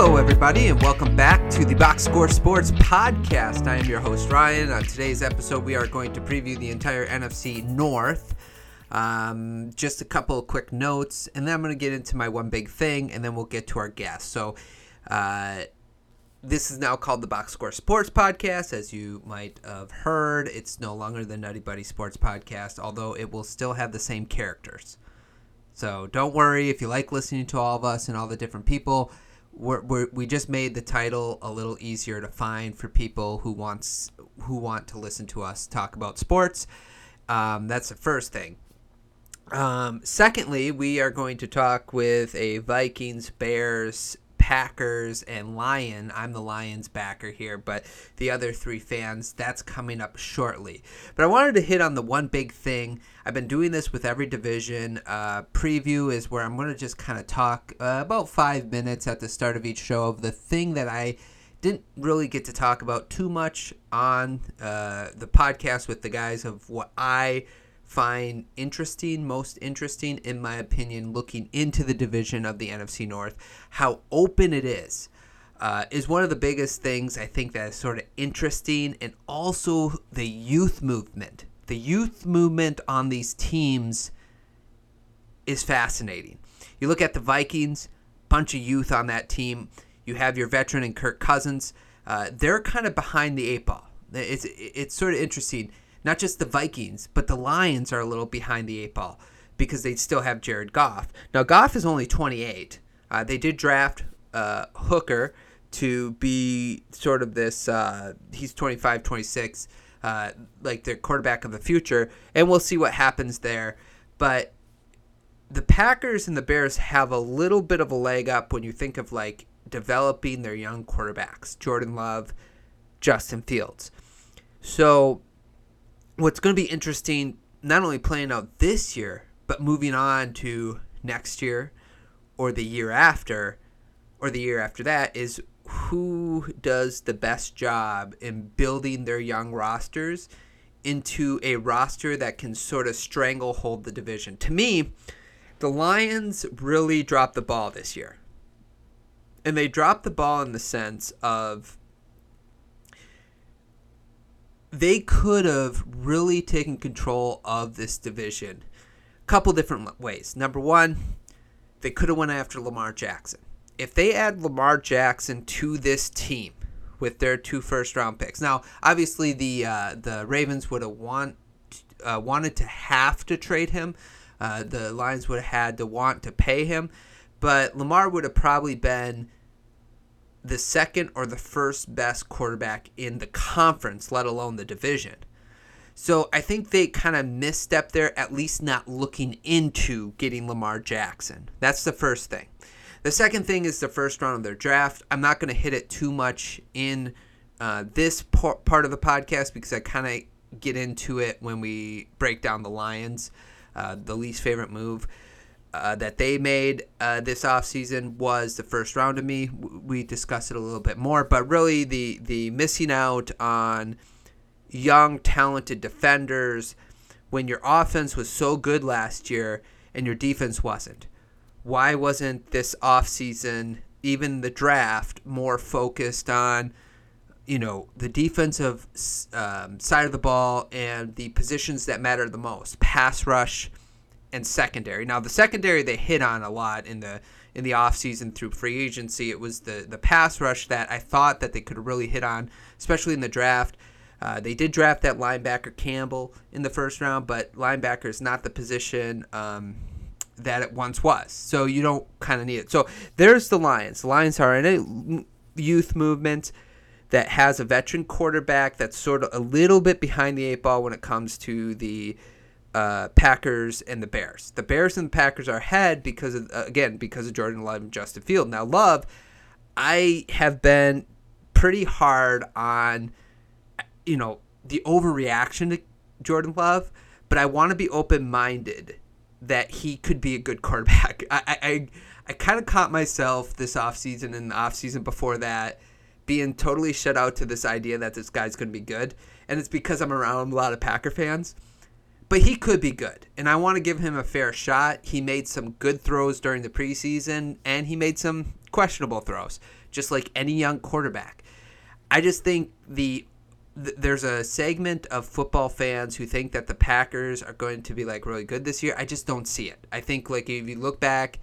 Hello, everybody, and welcome back to the Box Score Sports Podcast. I am your host, Ryan. On today's episode, we are going to preview the entire NFC North. Um, just a couple of quick notes, and then I'm going to get into my one big thing, and then we'll get to our guest. So, uh, this is now called the Box Score Sports Podcast, as you might have heard. It's no longer the Nutty Buddy Sports Podcast, although it will still have the same characters. So don't worry if you like listening to all of us and all the different people. We're, we're, we just made the title a little easier to find for people who wants who want to listen to us talk about sports. Um, that's the first thing. Um, secondly, we are going to talk with a Vikings, Bears, Packers, and Lion. I'm the Lions backer here, but the other three fans, that's coming up shortly. But I wanted to hit on the one big thing. I've been doing this with every division. Uh, preview is where I'm going to just kind of talk uh, about five minutes at the start of each show of the thing that I didn't really get to talk about too much on uh, the podcast with the guys of what I find interesting, most interesting, in my opinion, looking into the division of the NFC North, how open it is. Uh, is one of the biggest things I think that is sort of interesting, and also the youth movement. The youth movement on these teams is fascinating. You look at the Vikings, bunch of youth on that team. You have your veteran and Kirk Cousins. Uh, they're kind of behind the eight ball. It's it's sort of interesting not just the Vikings, but the Lions are a little behind the eight ball because they still have Jared Goff. Now, Goff is only 28. Uh, they did draft uh, Hooker to be sort of this, uh, he's 25, 26, uh, like the quarterback of the future, and we'll see what happens there. But the Packers and the Bears have a little bit of a leg up when you think of like developing their young quarterbacks Jordan Love, Justin Fields. So what's going to be interesting, not only playing out this year, but moving on to next year or the year after or the year after that, is who does the best job in building their young rosters into a roster that can sort of stranglehold the division. To me, the Lions really dropped the ball this year. And they dropped the ball in the sense of they could have really taken control of this division a couple different ways. Number one, they could have went after Lamar Jackson. If they add Lamar Jackson to this team with their two first round picks, now obviously the uh, the Ravens would have want uh, wanted to have to trade him. Uh, the Lions would have had to want to pay him, but Lamar would have probably been the second or the first best quarterback in the conference, let alone the division. So I think they kind of misstepped there, at least not looking into getting Lamar Jackson. That's the first thing. The second thing is the first round of their draft. I'm not going to hit it too much in uh, this part of the podcast because I kind of get into it when we break down the Lions, uh, the least favorite move uh, that they made uh, this offseason was the first round of me. We discussed it a little bit more, but really the the missing out on young, talented defenders when your offense was so good last year and your defense wasn't. Why wasn't this offseason, even the draft, more focused on, you know, the defensive um, side of the ball and the positions that matter the most? Pass rush and secondary. Now the secondary they hit on a lot in the in the offseason through free agency. It was the the pass rush that I thought that they could really hit on, especially in the draft. Uh, they did draft that linebacker Campbell in the first round, but linebacker is not the position um, that it once was. So you don't kind of need it. So there's the Lions. The Lions are in a youth movement that has a veteran quarterback that's sort of a little bit behind the eight ball when it comes to the uh, Packers and the Bears. The Bears and the Packers are ahead because of uh, again because of Jordan Love and Justin Field. Now Love, I have been pretty hard on you know the overreaction to Jordan Love, but I want to be open minded that he could be a good quarterback. I I, I kind of caught myself this offseason and the offseason before that being totally shut out to this idea that this guy's going to be good. And it's because I'm around a lot of Packer fans but he could be good, and I want to give him a fair shot. He made some good throws during the preseason, and he made some questionable throws. just like any young quarterback. I just think the th- there's a segment of football fans who think that the Packers are going to be like really good this year. I just don't see it. I think like if you look back,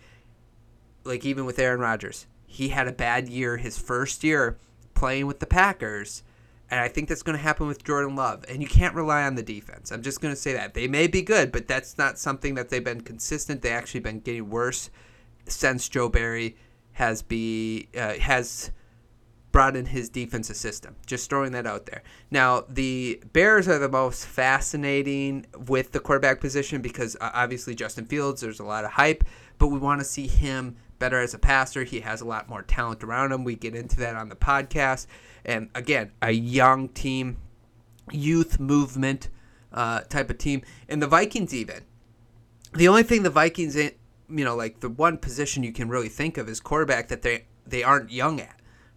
like even with Aaron Rodgers, he had a bad year his first year playing with the Packers. And I think that's going to happen with Jordan Love. And you can't rely on the defense. I'm just going to say that. They may be good, but that's not something that they've been consistent. They actually been getting worse since Joe Barry has be uh, has brought in his defensive system. Just throwing that out there. Now, the Bears are the most fascinating with the quarterback position because uh, obviously Justin Fields, there's a lot of hype, but we want to see him better as a passer. He has a lot more talent around him. We get into that on the podcast. And again, a young team, youth movement uh, type of team. And the Vikings, even. The only thing the Vikings, you know, like the one position you can really think of is quarterback that they, they aren't young at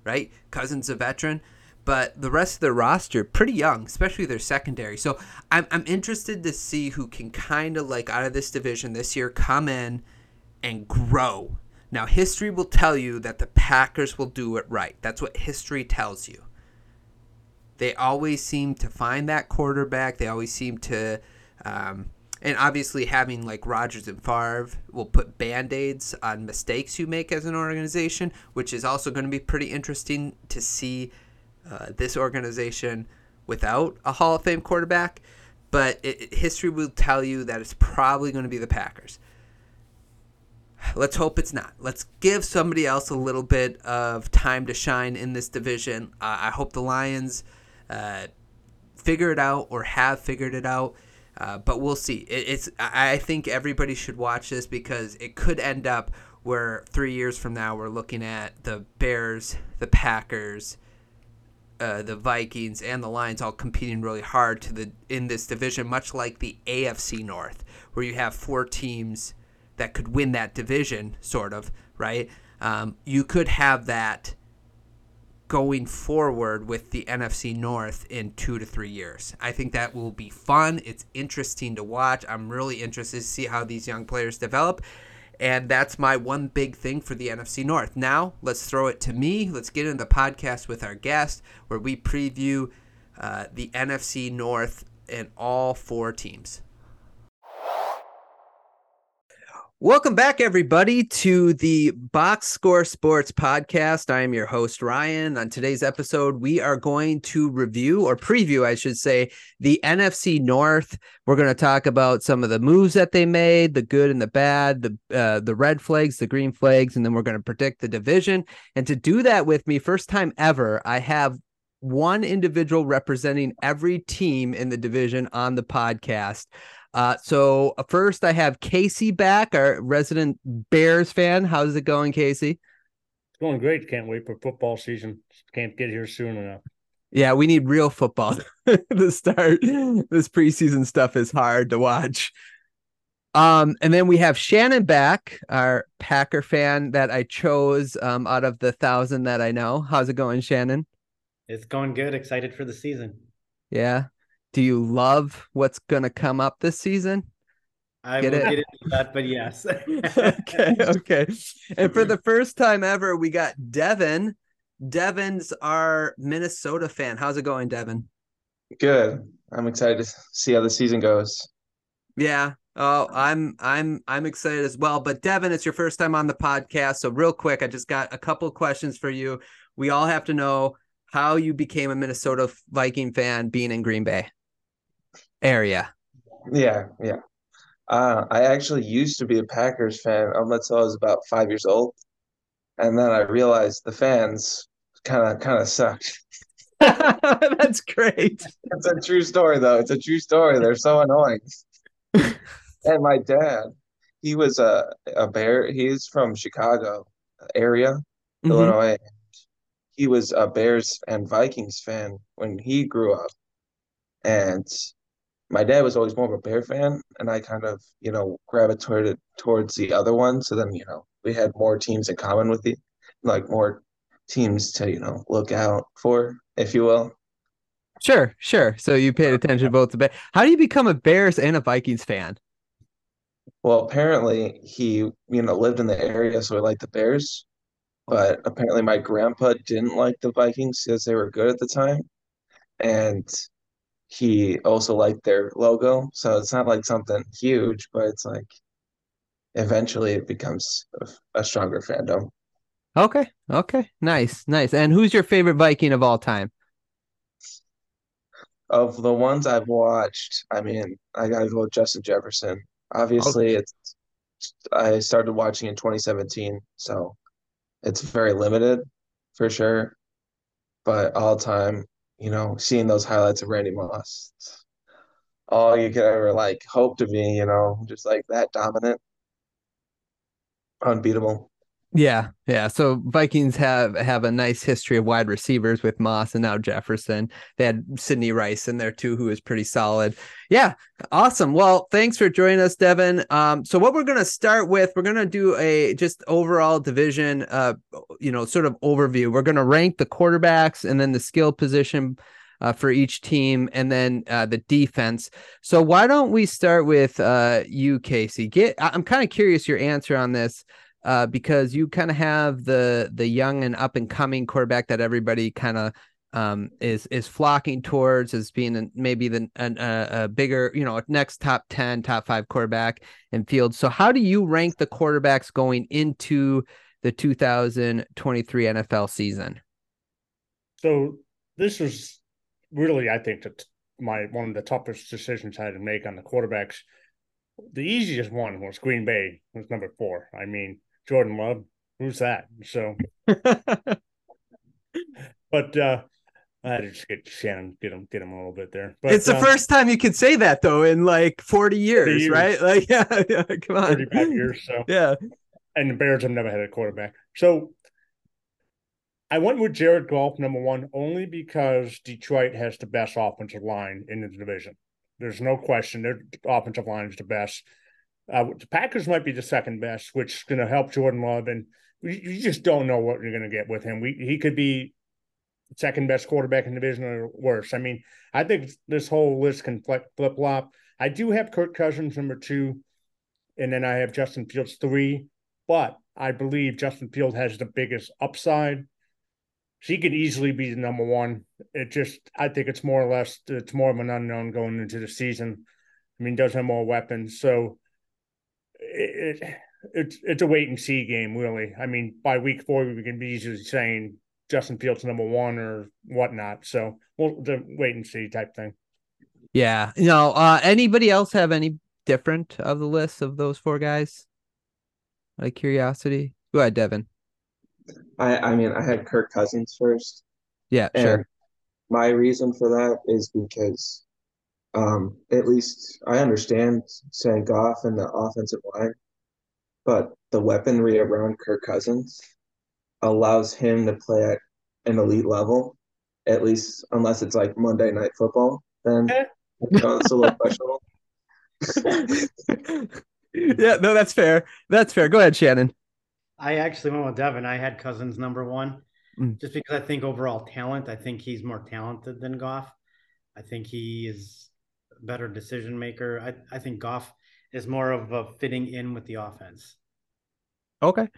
right? Cousins a veteran, but the rest of their roster pretty young, especially their secondary. So I'm I'm interested to see who can kind of like out of this division this year come in and grow. Now history will tell you that the Packers will do it right. That's what history tells you. They always seem to find that quarterback. They always seem to um, and obviously having like Rodgers and Favre will put band-aids on mistakes you make as an organization, which is also going to be pretty interesting to see uh, this organization without a Hall of Fame quarterback. But it, history will tell you that it's probably going to be the Packers. Let's hope it's not. Let's give somebody else a little bit of time to shine in this division. Uh, I hope the Lions uh, figure it out or have figured it out. Uh, but we'll see. It, it's I think everybody should watch this because it could end up where three years from now we're looking at the Bears, the Packers, uh, the Vikings, and the Lions all competing really hard to the in this division, much like the AFC North, where you have four teams that could win that division, sort of right. Um, you could have that going forward with the NFC North in two to three years. I think that will be fun. It's interesting to watch. I'm really interested to see how these young players develop. And that's my one big thing for the NFC North. Now, let's throw it to me. Let's get into the podcast with our guest where we preview uh, the NFC North and all four teams. Welcome back, everybody, to the Box Score Sports Podcast. I am your host, Ryan. On today's episode, we are going to review or preview, I should say, the NFC North. We're going to talk about some of the moves that they made, the good and the bad, the uh, the red flags, the green flags, and then we're going to predict the division. And to do that with me, first time ever, I have one individual representing every team in the division on the podcast. Uh, so uh, first, I have Casey back, our resident Bears fan. How's it going, Casey? It's going great. Can't wait for football season. Can't get here soon enough. Yeah, we need real football to start. This preseason stuff is hard to watch. Um, and then we have Shannon back, our Packer fan that I chose um, out of the thousand that I know. How's it going, Shannon? It's going good. Excited for the season. Yeah. Do you love what's going to come up this season? I get will it? get into that, but yes. okay, okay. And for the first time ever, we got Davin. Davin's our Minnesota fan. How's it going, Davin? Good. I'm excited to see how the season goes. Yeah. Oh, I'm I'm I'm excited as well. But Davin, it's your first time on the podcast, so real quick, I just got a couple questions for you. We all have to know how you became a Minnesota Viking fan being in Green Bay area. Yeah, yeah. Uh, I actually used to be a Packers fan until I was about five years old, and then I realized the fans kind of kind of sucked. That's great. It's a true story, though. It's a true story. They're so annoying. and my dad, he was a a bear. He's from Chicago area, mm-hmm. Illinois. He was a Bears and Vikings fan when he grew up, and my dad was always more of a Bear fan, and I kind of, you know, gravitated towards the other one. So then, you know, we had more teams in common with the, like more teams to, you know, look out for, if you will. Sure, sure. So you paid attention to both the Bears. How do you become a Bears and a Vikings fan? Well, apparently he, you know, lived in the area, so he liked the Bears. but apparently my grandpa didn't like the Vikings because they were good at the time, and he also liked their logo. So it's not like something huge, but it's like eventually it becomes a, a stronger fandom. Okay. Okay. Nice. Nice. And who's your favorite Viking of all time? Of the ones I've watched, I mean, I gotta go with Justin Jefferson. Obviously, okay. it's I started watching in 2017, so it's very limited for sure. But all time, you know, seeing those highlights of Randy Moss, all you could ever like hope to be, you know, just like that dominant, unbeatable. Yeah, yeah. So Vikings have have a nice history of wide receivers with Moss and now Jefferson. They had Sidney Rice in there too, who is pretty solid. Yeah, awesome. Well, thanks for joining us, Davin. Um, so what we're gonna start with, we're gonna do a just overall division, uh, you know, sort of overview. We're gonna rank the quarterbacks and then the skill position. Uh, for each team and then uh, the defense. So why don't we start with uh, you, Casey? Get I'm kind of curious your answer on this uh, because you kind of have the the young and up and coming quarterback that everybody kind of um, is is flocking towards as being maybe the a, a, bigger you know next top ten top five quarterback in field. So how do you rank the quarterbacks going into the 2023 NFL season? So this was really, I think, my one of the toughest decisions I had to make on the quarterbacks. The easiest one was Green Bay was number four. I mean, Jordan Love. Who's that? So, but uh, I had to just get Shannon, get him, get him a little bit there. But it's the uh, first time you can say that though in like 40 years, 40 years. right? Like, yeah, yeah, come on, 35 years. So, yeah. And the Bears have never had a quarterback. So, I went with Jared Goff number one only because Detroit has the best offensive line in the division. There's no question their offensive line is the best. Uh, the Packers might be the second best, which is going to help Jordan Love, and you just don't know what you're going to get with him. We, he could be second best quarterback in the division or worse. I mean, I think this whole list can flip flop. I do have Kirk Cousins number two, and then I have Justin Fields three, but I believe Justin Fields has the biggest upside. He could easily be the number one. It just, I think it's more or less, it's more of an unknown going into the season. I mean, does have more weapons. So it, it's it's a wait and see game, really. I mean, by week four, we can be easily saying Justin Fields number one or whatnot. So we'll the wait and see type thing. Yeah. No. uh, anybody else have any different of the list of those four guys? Out of curiosity, go ahead, Davin. I I mean, I had Kirk Cousins first. Yeah, sure. My reason for that is because um, at least I understand saying Goff and the offensive line, but the weaponry around Kirk Cousins allows him to play at an elite level, at least unless it's like Monday Night Football. Then you know, it's a little questionable. yeah, no, that's fair. That's fair. Go ahead, Shannon. I actually went with Davin. I had Cousins number one, mm. just because I think overall talent. I think he's more talented than Goff. I think he is better decision maker. I, I think Goff is more of a fitting in with the offense. Okay.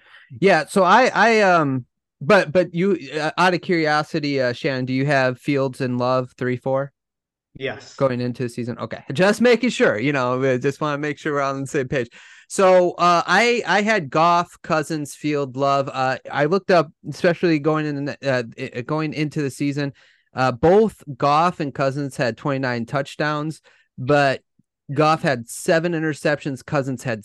Yeah. So I, I, um, but, but you, uh, out of curiosity, uh, Shannon, do you have Fields and Love three, four? Yes. Going into the season. Okay. Just making sure, you know, just want to make sure we're on the same page. So uh, I I had Goff, Cousins, Field, Love. Uh, I looked up, especially going in the, uh, going into the season. Uh, both Goff and Cousins had 29 touchdowns, but Goff had seven interceptions. Cousins had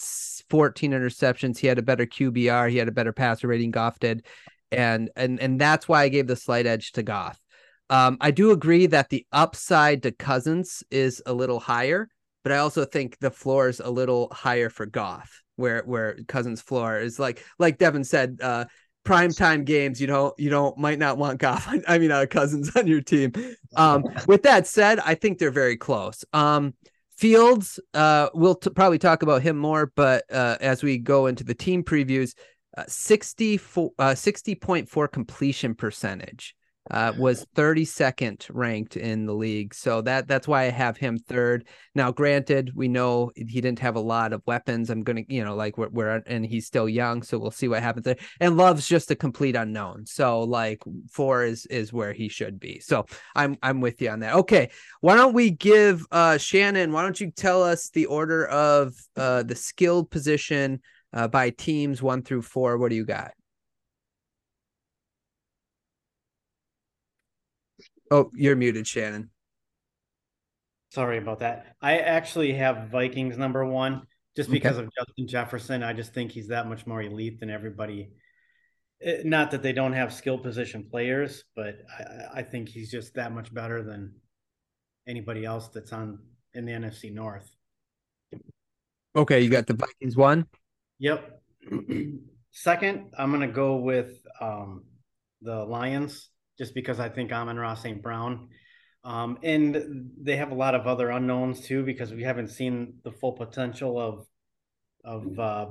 14 interceptions. He had a better QBR. He had a better passer rating. Goff did, and and and that's why I gave the slight edge to Goff. Um, I do agree that the upside to Cousins is a little higher, but I also think the floor is a little higher for Goff, where where Cousins' floor is like like Davin said. Uh, prime time games, you know, you don't might not want Goff. I mean, uh, Cousins on your team. Um, with that said, I think they're very close. Um, Fields, uh, we'll t- probably talk about him more, but uh, as we go into the team previews, uh, 64, uh, 60.4 completion percentage. Uh, was 32nd ranked in the league. So that that's why I have him third. Now, granted, we know he didn't have a lot of weapons. I'm gonna, you know, like we're, we're and he's still young, so we'll see what happens there. And Love's just a complete unknown. So like four is is where he should be. So I'm I'm with you on that. Okay, why don't we give uh Shannon? Why don't you tell us the order of uh the skilled position uh, by teams one through four? What do you got? Oh, you're muted, Shannon. Sorry about that. I actually have Vikings number one just because okay. of Justin Jefferson. I just think he's that much more elite than everybody. Eh, not that they don't have skill position players, but I, I think he's just that much better than anybody else that's on in the NFC North. Okay, you got the Vikings one. Yep. Second, I'm gonna go with um, the Lions just because I think Amon-Ra St. Brown. Um, and they have a lot of other unknowns too because we haven't seen the full potential of of uh,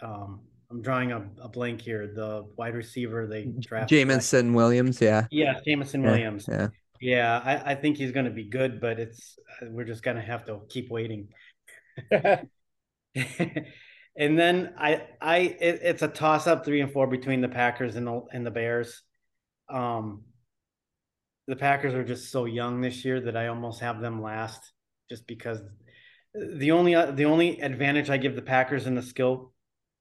um, I'm drawing a, a, blank here. The wide receiver they drafted Jameson Williams, yeah. Yeah, Jameson yeah, Williams. Yeah. Yeah, I, I think he's going to be good, but it's we're just going to have to keep waiting. and then I I it, it's a toss up three and four between the Packers and the and the Bears. Um, the Packers are just so young this year that I almost have them last, just because the only uh, the only advantage I give the Packers in the skill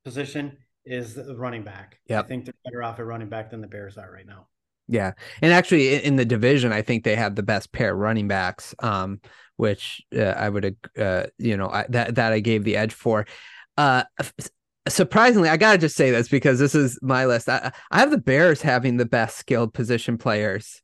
position is the running back. Yeah, I think they're better off at running back than the Bears are right now. Yeah, and actually in the division, I think they have the best pair of running backs, um, which uh, I would, uh, you know, I, that that I gave the edge for. Uh, surprisingly, I gotta just say this because this is my list. I, I have the Bears having the best skilled position players.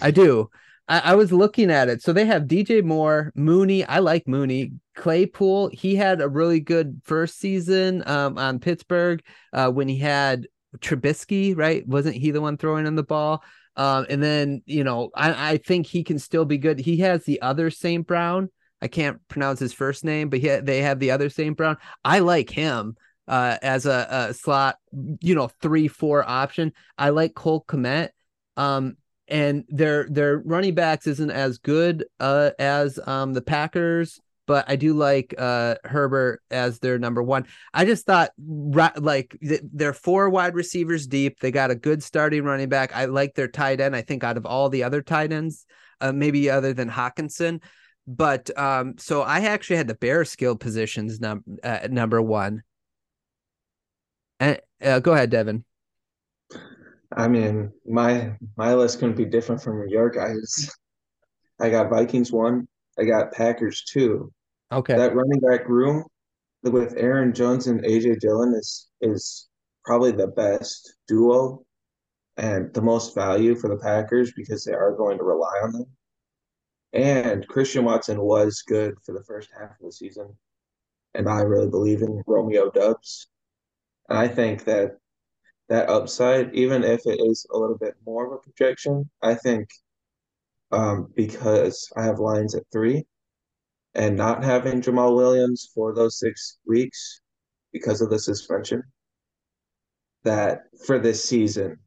I do. I, I, was looking at it. So they have DJ Moore, Mooney. I like Mooney. Claypool. He had a really good first season um, on Pittsburgh uh, when he had Trubisky, right? Wasn't he the one throwing on the ball? Um, and then, you know, I, I think he can still be good. He has the other St. Brown. I can't pronounce his first name, but he, they have the other St. Brown. I like him uh, as a, a, slot, you know, three, four option. I like Cole Kmet. Um, and their their running backs isn't as good uh, as um, the Packers, but I do like uh, Herbert as their number one. I just thought like they're four wide receivers deep. They got a good starting running back. I like their tight end. I think out of all the other tight ends, uh, maybe other than Hockenson. But um, so I actually had the Bear skill positions num- uh, number one. And uh, go ahead, Davin. I mean, my my list couldn't be different from your guys. I got Vikings one. I got Packers two. Okay. That running back room with Aaron Jones and AJ Dillon is is probably the best duo and the most value for the Packers because they are going to rely on them. And Christian Watson was good for the first half of the season. And I really believe in Romeo Doubs. And I think that that upside, even if it is a little bit more of a projection, I think um, because I have Lions at three and not having Jamal Williams for those six weeks because of the suspension, that for this season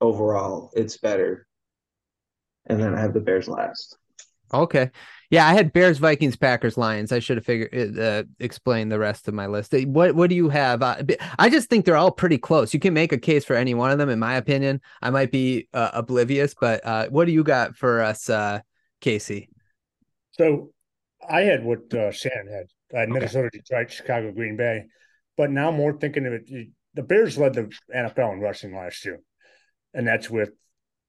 overall, it's better. And then I have the Bears last. Okay. Yeah, I had Bears, Vikings, Packers, Lions. I should have figured uh, explain the rest of my list. Uh, what What do you have? Uh, I just think they're all pretty close. You can make a case for any one of them, in my opinion. I might be uh, oblivious, but uh, what do you got for us, uh, Casey? So, I had what uh, Shannon had: I had Minnesota, okay. Detroit, Chicago, Green Bay. But now more thinking of it, the Bears led the NFL in rushing last year, and that's with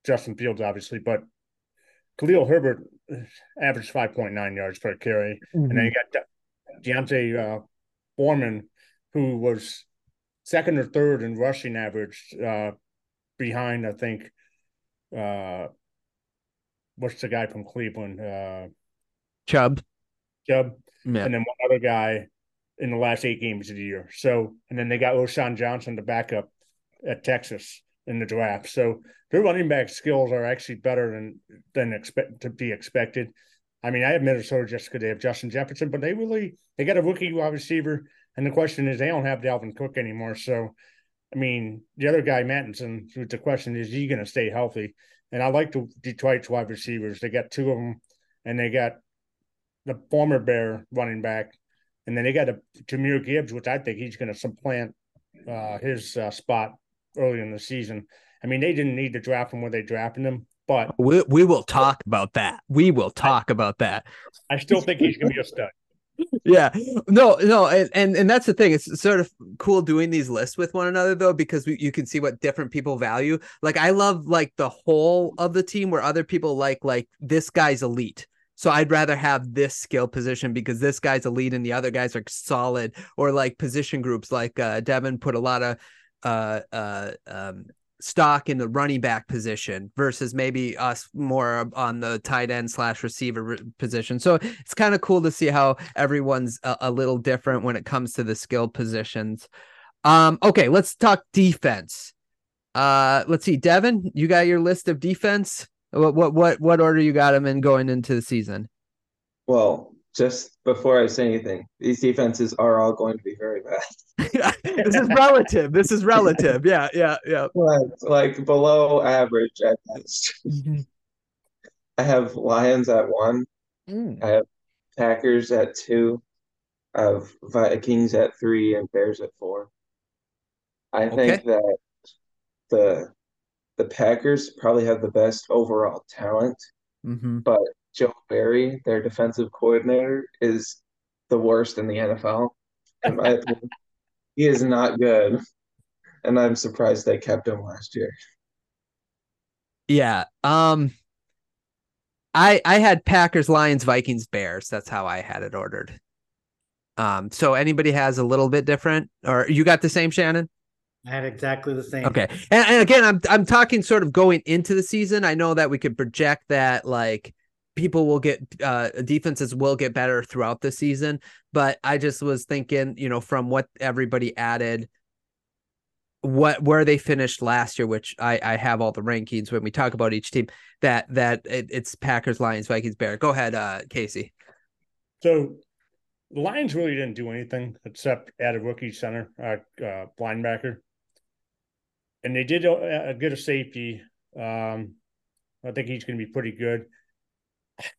Justin Fields, obviously. But Khalil Herbert averaged 5.9 yards per carry. Mm-hmm. And then you got De- D'Onta uh, Foreman, who was second or third in rushing average uh, behind, I think, uh, what's the guy from Cleveland? Uh, Chubb. Chubb. Yeah. And then one other guy in the last eight games of the year. So, and then they got Roschon Johnson, the backup at Texas in the draft. So their running back skills are actually better than than expect to be expected. I mean, I have Minnesota just because they have Justin Jefferson, but they really they got a rookie wide receiver, and the question is they don't have Dalvin Cook anymore. So, I mean, the other guy Mattison, the question is, is he going to stay healthy? And I like the Detroit's wide receivers. They got two of them, and they got the former Bear running back, and then they got a Jahmyr Gibbs, which I think he's going to supplant uh, his uh, spot early in the season. I mean, they didn't need to draft him when they drafted him, but we, we will talk about that. We will talk about that. I still think he's going to be a stud. yeah no no and, and and that's the thing it's sort of cool doing these lists with one another though because we, you can see what different people value like i love like the whole of the team where other people like like this guy's elite so I'd rather have this skill position because this guy's elite and the other guys are solid, or like position groups like uh, Davin put a lot of uh, uh, um, stock in the running back position versus maybe us more on the tight end slash receiver position. So it's kind of cool to see how everyone's a, a, little different when it comes to the skill positions. Um, okay, let's talk defense. Uh, let's see, Davin, you got your list of defense. What what what what order you got them in going into the season? Well, just before I say anything, these defenses are all going to be very bad. this is relative. This is relative. Yeah, yeah, yeah. Like, like below average at best. Mm-hmm. I have Lions at one. Mm. I have Packers at two. I have Vikings at three and Bears at four. I okay. think that the the Packers probably have the best overall talent, mm-hmm. but Joe Barry, their defensive coordinator, is the worst in the NFL. In my opinion, he is not good, and I'm surprised they kept him last year. Yeah. Um. I I had Packers, Lions, Vikings, Bears. That's how I had it ordered. Um. So anybody has a little bit different, or you got the same, Shannon? I had exactly the same. Okay, and, and again, I'm I'm talking sort of going into the season. I know that we could project that like people will get uh defenses will get better throughout the season but i just was thinking you know from what everybody added what where they finished last year which i i have all the rankings when we talk about each team that that it, it's packers lions vikings bear go ahead uh casey. So the lions really didn't do anything except add a rookie center uh, uh linebacker. And they did uh, get a safety. Um i think he's going to be pretty good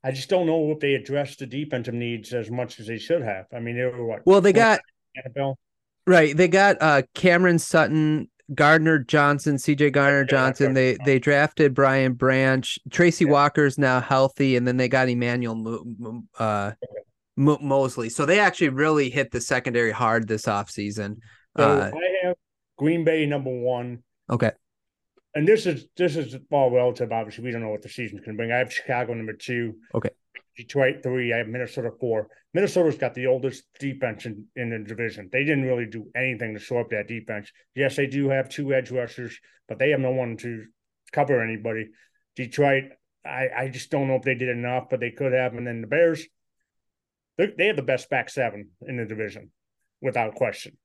I just don't know if they addressed the defensive needs as much as they should have. I mean, they were what? Well, they got Annabelle. Right. They got uh Cameron Sutton, Gardner Johnson, CJ Gardner Johnson. They they drafted Brian Branch. Tracy yeah. Walker's now healthy, and then they got Emmanuel uh, Moseley. So they actually really hit the secondary hard this offseason. So uh, I have Green Bay number one. Okay and this is this is all relative. Obviously, we don't know what the season's going to bring. I have Chicago number two. Okay. Detroit three. I have Minnesota four. Minnesota's got the oldest defense in, in the division. They didn't really do anything to shore up that defense. Yes, they do have two edge rushers, but they have no one to cover anybody. Detroit, I, I just don't know if they did enough, but they could have. And then the Bears, they have the best back seven in the division, without question.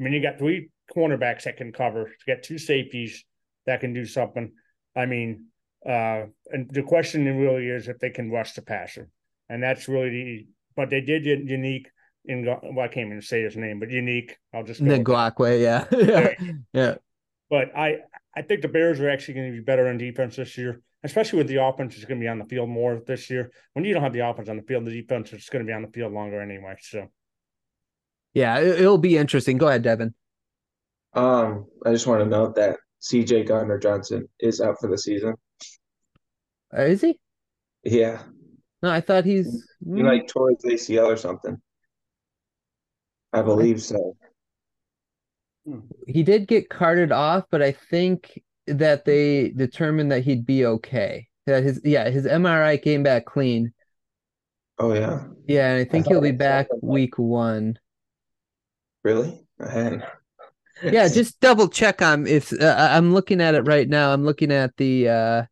I mean, you got three cornerbacks that can cover. You got two safeties that can do something. I mean, uh, and the question really is if they can rush the passer, and that's really the. But they did get unique in. Well, I can't even say his name, but unique. I'll just Ngakoue, yeah, yeah, yeah. But I, I think the Bears are actually going to be better on defense this year, especially with the offense is going to be on the field more this year. When you don't have the offense on the field, the defense is going to be on the field longer anyway. So, yeah, it'll be interesting. Go ahead, Davin. Um, I just want to note that CJ Gardner Johnson is out for the season. Uh, is he? Yeah. No, I thought he's he like tore his ACL or something. I believe so. He did get carted off, but I think that they determined that he'd be okay. That his yeah, his MRI came back clean. Oh yeah. Yeah, and I think I he'll be back week one. Really? I hadn't yeah, just double check on if uh, I'm looking at it right now. I'm looking at the uh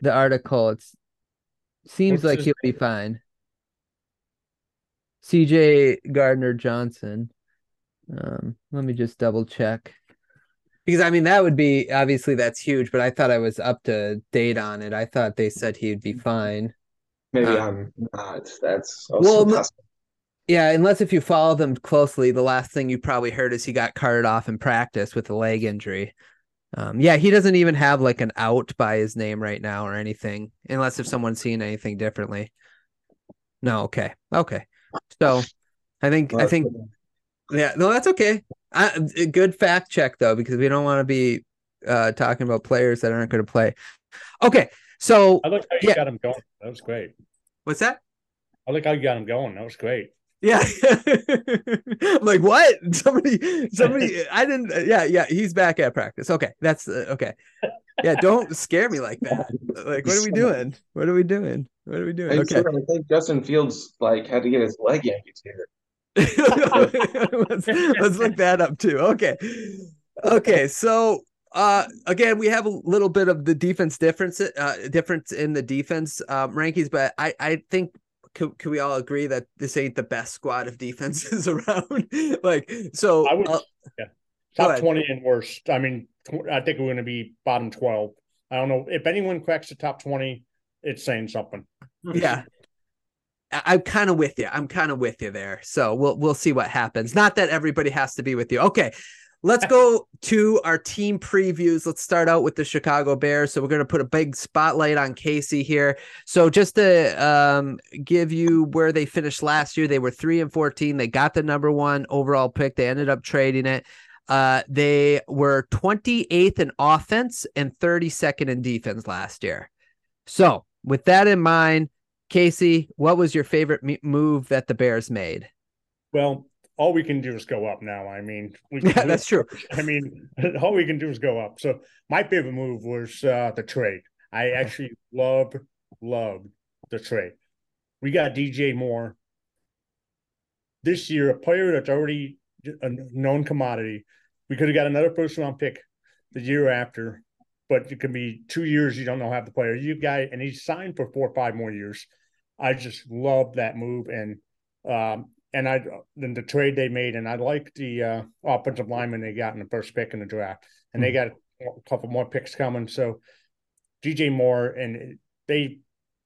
the article. It seems What's like he'll be fine. CJ Gardner Johnson. Um, let me just double check. Because I mean that would be obviously that's huge, but I thought I was up to date on it. I thought they said he'd be fine. Maybe uh, I'm not. That's well, possible. Yeah, unless if you follow them closely, the last thing you probably heard is he got carted off in practice with a leg injury. Um, yeah, he doesn't even have like an out by his name right now or anything, unless if someone's seeing anything differently. No, okay, okay. So, I think Well, I think yeah, no, that's okay. I, a good fact check though, because we don't want to be uh, talking about players that aren't going to play. Okay, so I like how you Yeah. got him going. That was great. what's that? I like how you got him going. That was great. Yeah. I'm like, what? Somebody, somebody, I didn't, yeah, yeah, he's back at practice. Okay. That's uh, okay. Yeah. Don't scare me like that. Like, what are we doing? What are we doing? What are we doing? Okay. I think Justin Fields like had to get his leg amputated. let's, let's look that up too. Okay. Okay. So, uh, again, we have a little bit of the defense difference, uh, difference in the defense um, rankings, but I, I think could, could we all agree that this ain't the best squad of defenses around? like, so I would, uh, yeah, top twenty and worst. I mean, tw- I think we're going to be bottom twelve. I don't know if anyone cracks the top twenty. It's saying something. yeah. I- I'm kind of with you. I'm kind of with you there. So we'll we'll see what happens. Not that everybody has to be with you. Okay. Let's go to our team previews. Let's start out with the Chicago Bears. So we're going to put a big spotlight on Casey here. So just to um, give you where they finished last year, they were three and fourteen. They got the number one overall pick. They ended up trading it. Uh, they were 28th in offense and 32nd in defense last year. So with that in mind, Casey, what was your favorite move that the Bears made? Well, all we can do is go up now. I mean, Yeah, that's true. I mean, all we can do is go up. So my favorite move was uh, the trade. I actually loved, loved the trade. We got DJ Moore this year, a player that's already a known commodity. We could have got another first round pick the year after, but it could be two years. You don't know half the player. You got, and he's signed for four or five more years. I just love that move, and um, and I then the trade they made, and I like the uh, offensive lineman they got in the first pick in the draft, and they got a couple more picks coming. So DJ Moore and they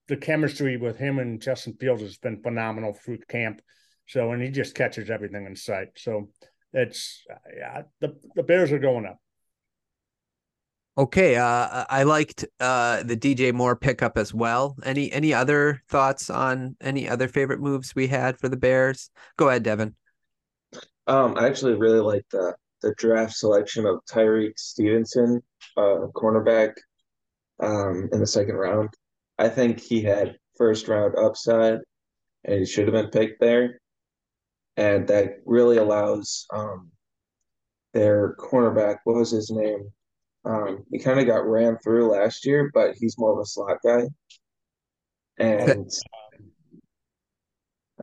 the chemistry with him and Justin Fields has been phenomenal through camp. So and he just catches everything in sight. So it's yeah, the the Bears are going up. Okay, uh, I liked uh, the DJ Moore pickup as well. Any any other thoughts on any other favorite moves we had for the Bears? Go ahead, Davin. Um, I actually really like the the draft selection of Tyrique Stevenson, uh, cornerback, um, in the second round. I think he had first round upside, and he should have been picked there. And that really allows um their cornerback. What was his name? Um, he kind of got ran through last year, but he's more of a slot guy. And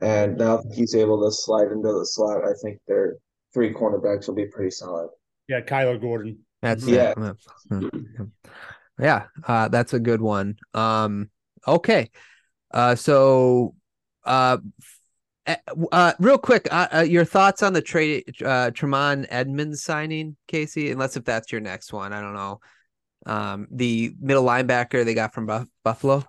and now that he's able to slide into the slot, I think their three cornerbacks will be pretty solid. Yeah, Kyler Gordon. That's Yeah. yeah, uh, that's a good one. Um, okay, uh, so uh, f- uh, real quick, uh, uh, your thoughts on the trade, uh, Tremont Edmunds signing, Casey? Unless if that's your next one, I don't know. Um, the middle linebacker they got from Buff- Buffalo.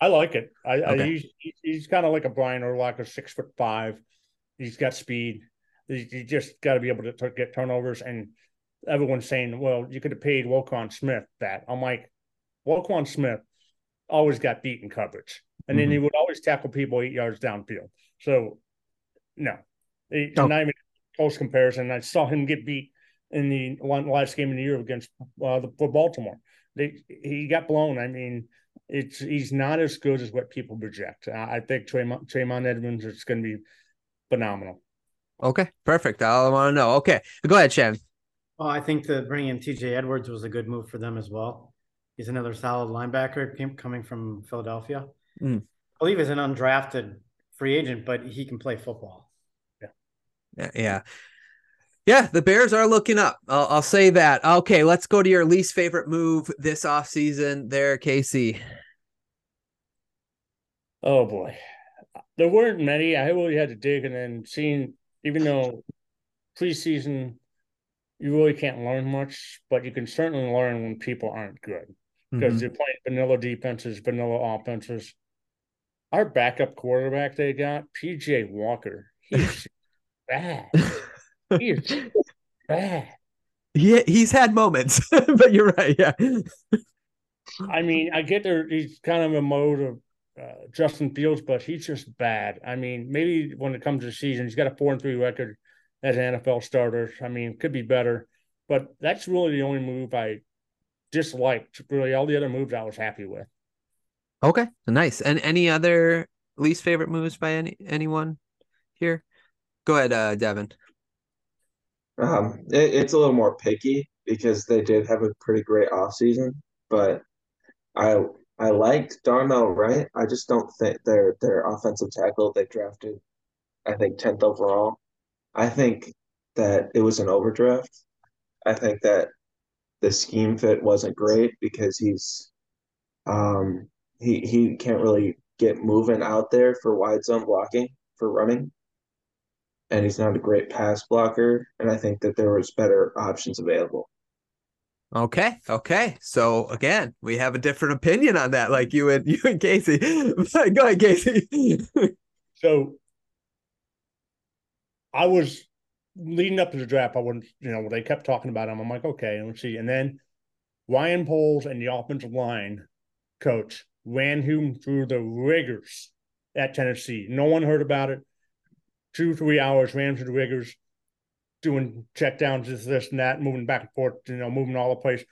I like it. I, I he's he's kind of like a Brian Urlacher, six foot five. He's got speed. He, he just got to be able to t- get turnovers. And everyone's saying, "Well, you could have paid Wilcon Smith that." I'm like, Wilcon Smith always got beat in coverage, and then he would always tackle people eight yards downfield. So, no, He- Oh. not even close comparison. I saw him get beat in the one last game of the year against uh, the, for Baltimore. They, he got blown. I mean, it's he's not as good as what people project. I, I think Tremont, Tremont Edmunds is going to be phenomenal. Okay, perfect. I want to know. Okay, go ahead, Shannon. Oh, I think that bringing in TJ Edwards was a good move for them as well. He's another solid linebacker came- coming from Philadelphia. Mm. I believe he's an undrafted free agent, but he can play football. Yeah, yeah, yeah. The Bears are looking up. I'll, I'll say that. Okay, let's go to your least favorite move this offseason there, Casey. Oh boy, there weren't many. I really had to dig, and then seeing even though preseason you really can't learn much, but you can certainly learn when people aren't good because Mhm. they're playing vanilla defenses, vanilla offenses. Our backup quarterback they got, PJ Walker, he's bad. He is bad. he he's had moments, but you're right. Yeah. I mean, I get there. He's kind of a mode of uh, Justin Fields, but he's just bad. I mean, maybe when it comes to the season, he's got a four and three record as an NFL starter. I mean, could be better, but that's really the only move I disliked. Really, all the other moves I was happy with. Okay, nice. And any other least favorite moves by any anyone here? Go ahead, uh, Davin. Um, it, it's a little more picky because they did have a pretty great offseason, but I I liked Darnell Wright. I just don't think their their offensive tackle they drafted, I think tenth overall. I think that it was an overdraft. I think that the scheme fit wasn't great because he's um he he can't really get moving out there for wide zone blocking for running. And he's not a great pass blocker. And I think that there was better options available. Okay. Okay. So again, we have a different opinion on that, like you and you and Casey. Go ahead, Casey. so I was leading up to the draft. I wouldn't, you know, they kept talking about him. I'm like, okay, let's see. And then Ryan Poles and the offensive line coach ran him through the rigors at Tennessee. No one heard about it. Two, three hours ran through the rigors doing check downs, this, this, and that, moving back and forth, you know, moving all the place.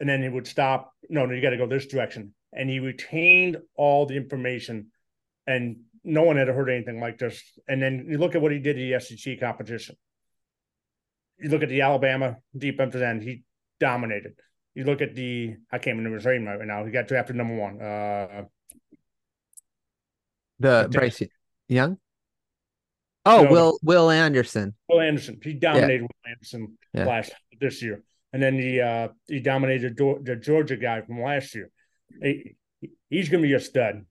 And then he would stop. No, no, you got to go this direction. And he retained all the information, and no one had heard anything like this. And then you look at what he did in the SEC competition. You look at the Alabama defensive end; he dominated. You look at the I can't remember his name right now. He got drafted number one. Uh, the Bryce Young. Oh, no, Will Will Anderson. Will Anderson. He dominated yeah. Will Anderson yeah. last this year, and then he uh, he dominated the Georgia guy from last year. He, he's going to be a stud.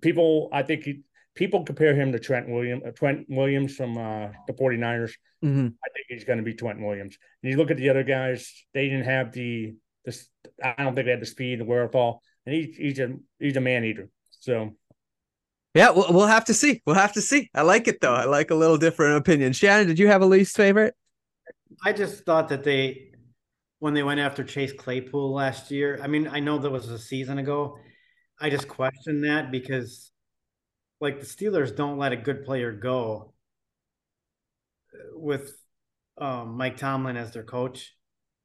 People, I think he, people compare him to Trent Williams, uh, Trent Williams from uh, the 49ers. Mm-hmm. I think he's going to be Trent Williams. And you look at the other guys; they didn't have the this. I don't think they had the speed, the wherewithal, and he, he's a he's a man eater. So yeah, we'll, we'll have to see. We'll have to see. I like it though. I like a little different opinion. Shannon, did you have a least favorite? I just thought that they, when they went after Chase Claypool last year, I mean, I know that was a season ago. I just questioned that because, like, the Steelers don't let a good player go with um, Mike Tomlin as their coach.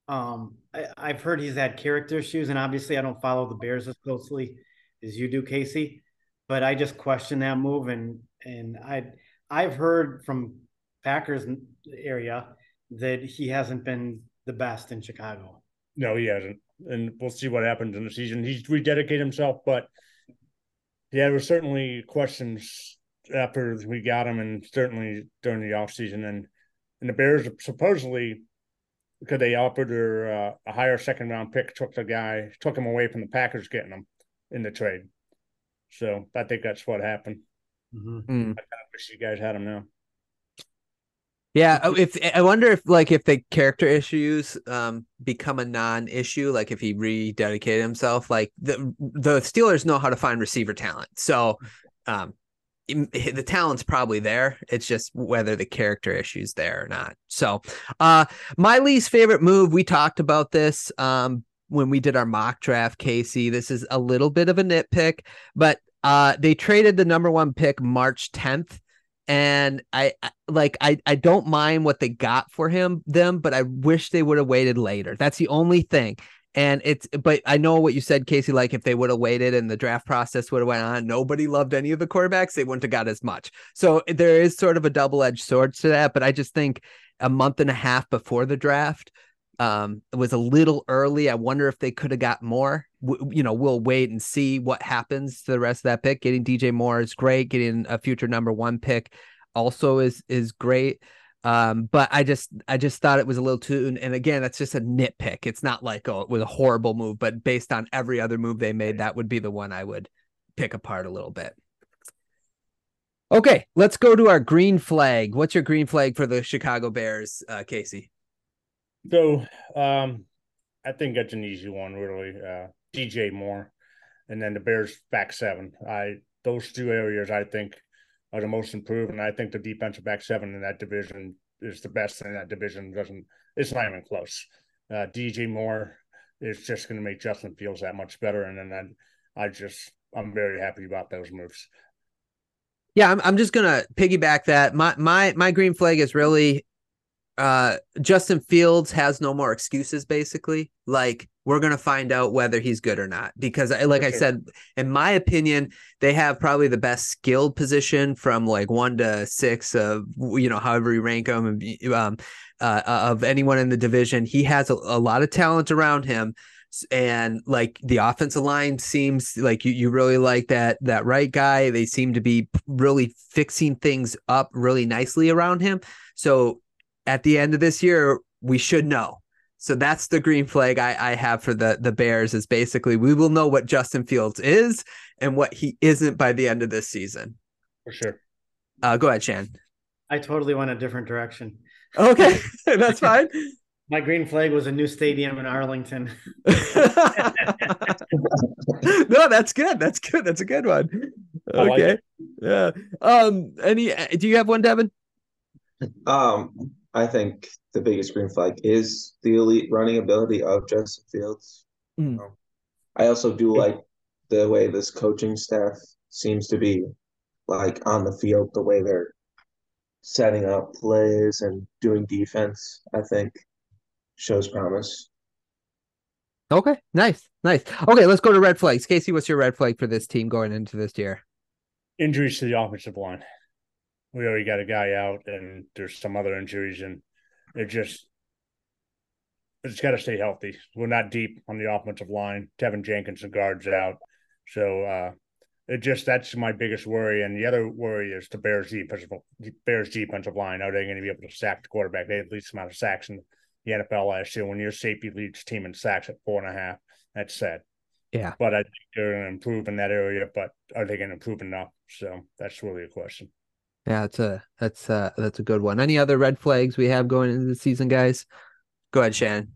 Um, I, have heard he's had character issues, and obviously, I don't follow the Bears as closely as you do, Casey but I just question that move. And and I I've heard from Packers area that he hasn't been the best in Chicago. No, he hasn't, and we'll see what happens in the season. He's rededicated himself, but yeah, there were certainly questions after we got him, and certainly during the offseason. and and the Bears supposedly because they offered her uh, a higher second round pick, took the guy, took him away from the Packers getting him in the trade. So I think that's what happened. Mm-hmm. I kind of wish you guys had him now. Yeah, oh, if I wonder if like if the character issues um become a non-issue, like if he rededicated himself, like the the Steelers know how to find receiver talent. So um the talent's probably there. It's just whether the character issues there or not. So uh my least favorite move, we talked about this um when we did our mock draft, Casey. This is a little bit of a nitpick, but uh, they traded the number one pick March 10th. And I like I I don't mind what they got for him them, but I wish they would have waited later. That's the only thing. And it's but I know what you said, Casey. Like if they would have waited and the draft process would have went on, nobody loved any of the quarterbacks. They wouldn't have got as much. So there is sort of a double edged sword to that. But I just think a month and a half before the draft, um, it was a little early. I wonder if they could have got more. W- you know, we'll wait and see what happens to the rest of that pick. Getting DJ Moore is great. Getting a future number one pick also is is great. Um, but I just I just thought it was a little too and again that's just a nitpick. It's not like oh it was a horrible move, but based on every other move they made, that would be the one I would pick apart a little bit. Okay, let's go to our green flag. What's your green flag for the Chicago Bears, uh, Casey? So um, I think that's an easy one, really. Uh, DJ Moore, and then the Bears back seven. I those two areas I think are the most improved, and I think the defensive back seven in that division is the best in that division. Doesn't it's not even close. Uh, DJ Moore is just going to make Justin Fields that much better, and then I just I'm very happy about those moves. Yeah, I'm I'm just gonna piggyback that. My my my green flag is really uh Justin Fields has no more excuses basically. Like we're going to find out whether he's good or not. Because like I said in my opinion they have probably the best skilled position from like 1 to 6 of you know however you rank them um, uh, of anyone in the division. He has a, a lot of talent around him. And like the offensive line seems like you, you really like that that right guy. They seem to be really fixing things up really nicely around him. So at the end of this year we should know so that's the green flag I, I have for the the bears is basically we will know what justin fields is and what he isn't by the end of this season for sure uh, go ahead shan i totally went a different direction okay that's fine my green flag was a new stadium in Arlington. no, that's good. That's good. That's a good one. Okay. Like yeah. Um. Any? Do you have one, Davin? Um. I think the biggest green flag is the elite running ability of Justin Fields. Mm. I also do like the way this coaching staff seems to be like on the field, the way they're setting up plays and doing defense. I think shows promise. Okay, nice, nice. Okay, let's go to red flags. Casey, what's your red flag for this team going into this year? Injuries to the offensive line. We already got a guy out, and there's some other injuries, and it just it's got to stay healthy. We're not deep on the offensive line. Teven Jenkins and guards out, so uh, it just that's my biggest worry. And the other worry is the Bears defensive Bears defensive line. Are they going to be able to sack the quarterback? They had the least amount of sacks in the NFL last year when your safety leads team in sacks at four and a half. That's sad. Yeah. But I think they're going to improve in that area. But are they going to improve enough? So that's really a question. Yeah, that's a that's a that's a good one. Any other red flags we have going into the season, guys? Go ahead, Shannon.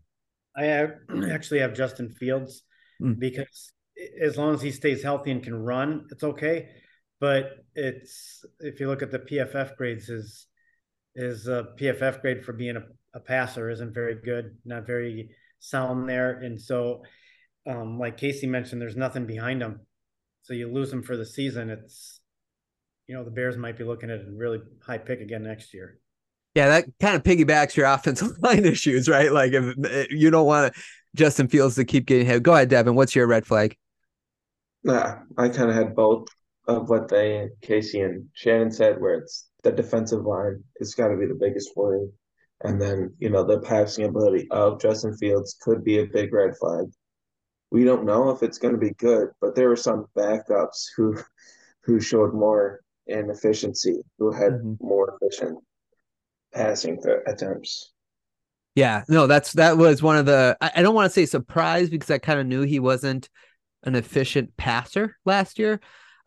I have, actually have Justin Fields mm. because as long as he stays healthy and can run, it's okay. But it's if you look at the PFF grades, his his uh, PFF grade for being a a passer isn't very good, not very sound there. And so, um, like Casey mentioned, there's nothing behind him. So you lose him for the season. It's, you know, the Bears might be looking at a really high pick again next year. Yeah, that kind of piggybacks your offensive line issues, right? Like if eh, you don't want Justin Fields to keep getting hit. Go ahead, Davin. What's your red flag? Yeah, I kind of had both of what they, Casey and Shannon said, where it's the defensive line. It's got to be the biggest worry. And then, you know, the passing ability of Justin Fields could be a big red flag. We don't know if it's going to be good, but there were some backups who who showed more inefficiency, who had mm-hmm. more efficient passing attempts. Yeah, no, that's that was one of the I, I don't want to say surprise because I kind of knew he wasn't an efficient passer last year,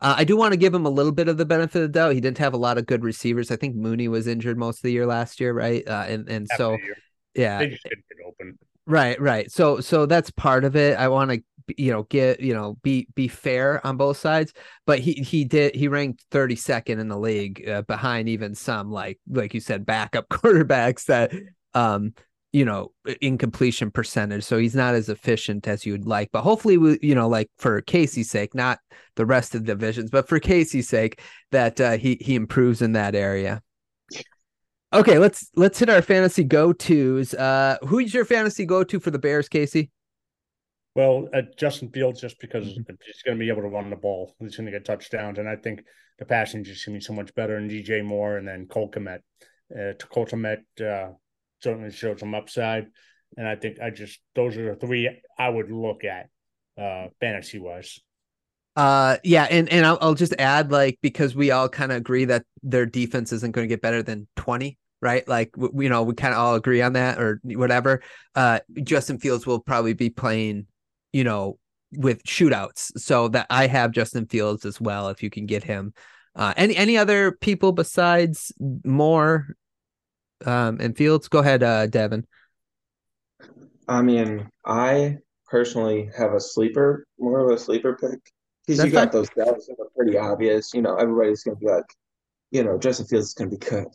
uh, I do want to give him a little bit of the benefit of the doubt. He didn't have a lot of good receivers. I think Mooney was injured most of the year last year, right? Uh, and and so yeah, they just didn't get open. Right, right. So so that's part of it. I want to you know get you know be be fair on both sides but he he did he ranked 32nd in the league uh, behind even some like like you said backup quarterbacks that um you know incompletion percentage. So he's not as efficient as you'd like but hopefully we you know like for casey's sake not the rest of the divisions but for casey's sake that uh, he he improves in that area. Okay let's let's hit our fantasy go-to's. Uh who's your fantasy go-to for the bears casey well uh, justin fields just because mm-hmm. he's going to be able to run the ball he's going to get touchdowns and i think the passing just going to be so much better and dj moore and then cole Kmet. Uh, Cole Kmet, uh, certainly showed some upside. And I think I just those are the three I would look at uh fantasy wise. Uh yeah, and and I'll, I'll just add like because we all kind of agree that their defense isn't going to get better than 20, right? Like you know, we kind of all agree on that or whatever. Uh Justin Fields will probably be playing, you know, with shootouts. So that I have Justin Fields as well if you can get him. Uh any any other people besides Moore um, and Fields. Go ahead, uh, Davin. I mean, I personally have a sleeper, more of a sleeper pick. Because you got those guys that are pretty obvious. You know, everybody's going to be like, you know, Justin Fields is going to be good.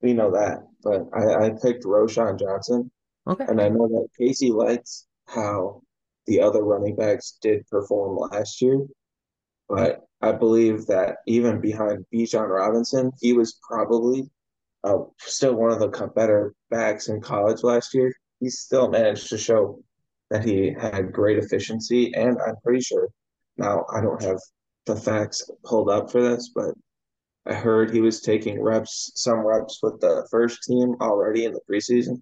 We know that. But I, I picked Roschon Johnson. Okay. And I know that Casey likes how the other running backs did perform last year. But I believe that even behind Bijan Robinson, he was probably uh, still one of the better backs in college last year. He still managed to show that he had great efficiency. And I'm pretty sure now I don't have the facts pulled up for this, but I heard he was taking reps, some reps with the first team already in the preseason.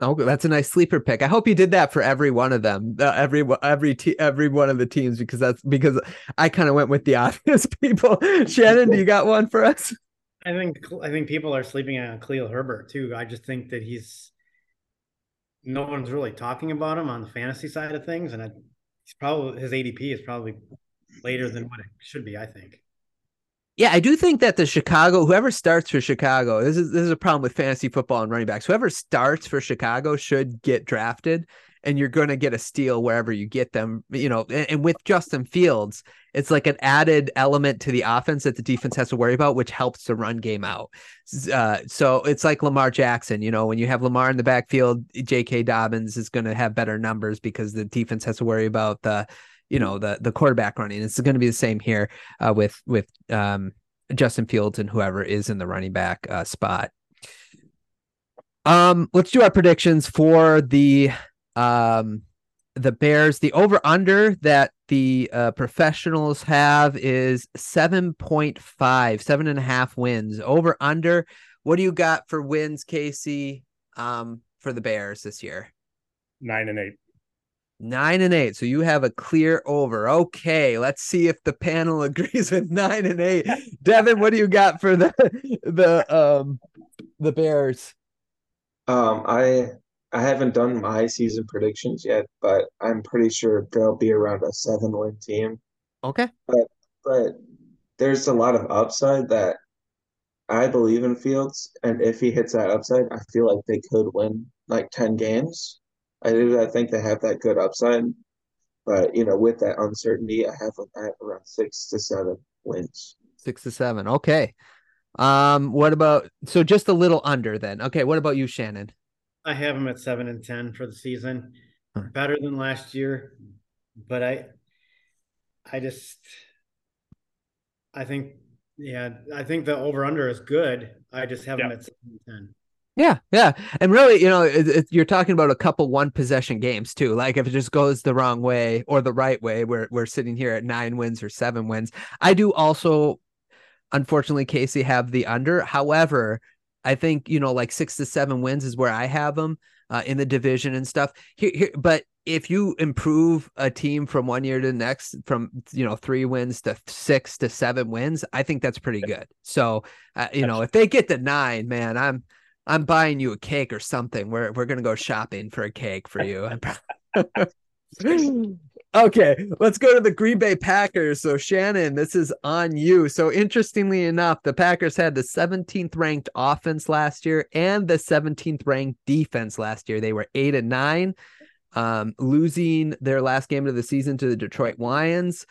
Oh, that's a nice sleeper pick. I hope you did that for every one of them, uh, every every te- every one of the teams, because that's because I kind of went with the obvious people. Shannon, do you got one for us? I think I think people are sleeping on Khalil Herbert too. I just think that he's no one's really talking about him on the fantasy side of things, and I, he's probably his ADP is probably later than what it should be. I think. Yeah, I do think that the Chicago, whoever starts for Chicago, this is this is a problem with fantasy football and running backs. Whoever starts for Chicago should get drafted, and you're going to get a steal wherever you get them. You know, and, and, with Justin Fields, it's like an added element to the offense that the defense has to worry about, which helps the run game out. Uh, so it's like Lamar Jackson. You know, when you have Lamar in the backfield, J.K. Dobbins is going to have better numbers because the defense has to worry about the you know the the quarterback running. It's going to be the same here uh, with with um, Justin Fields and whoever is in the running back uh, spot. Um, let's do our predictions for the um the Bears. The over under that the uh, professionals have is 7.5, seven and a half wins. Over under. What do you got for wins, Casey, um, for the Bears this year? Nine and eight. Nine and eight. So you have a clear over. Okay, let's see if the panel agrees with nine and eight. Davin, what do you got for the the um the Bears? Um, I I haven't done my season predictions yet, but I'm pretty sure they'll be around a seven win team. Okay. But but there's a lot of upside that I believe in Fields, and if he hits that upside, I feel like they could win like ten games. I do. I think they have that good upside, but you know, with that uncertainty, I have them at around six to seven wins. Six to seven. Okay. Um. What about so just a little under then? Okay. What about you, Shannon? I have them at seven and ten for the season, better than last year, but I, I just, I think, yeah, I think the over under is good. I just have yeah. them at seven and ten. Yeah, yeah, and really, you know, it, it, you're talking about a couple one possession games too. Like if it just goes the wrong way or the right way, we're we're sitting here at nine wins or seven wins. I do also, unfortunately, Casey have the under. However, I think you know, like six to seven wins is where I have them uh, in the division and stuff. Here, here, but if you improve a team from one year to the next, from you know three wins to six to seven wins, I think that's pretty good. So, uh, you know, if they get to nine, man, I'm I'm buying you a cake or something. We're we're gonna go shopping for a cake for you. okay, let's go to the Green Bay Packers. So Shannon, this is on you. So interestingly enough, the Packers had the 17th ranked offense last year and the 17th ranked defense last year. They were eight and nine, um, losing their last game of the season to the Detroit Lions.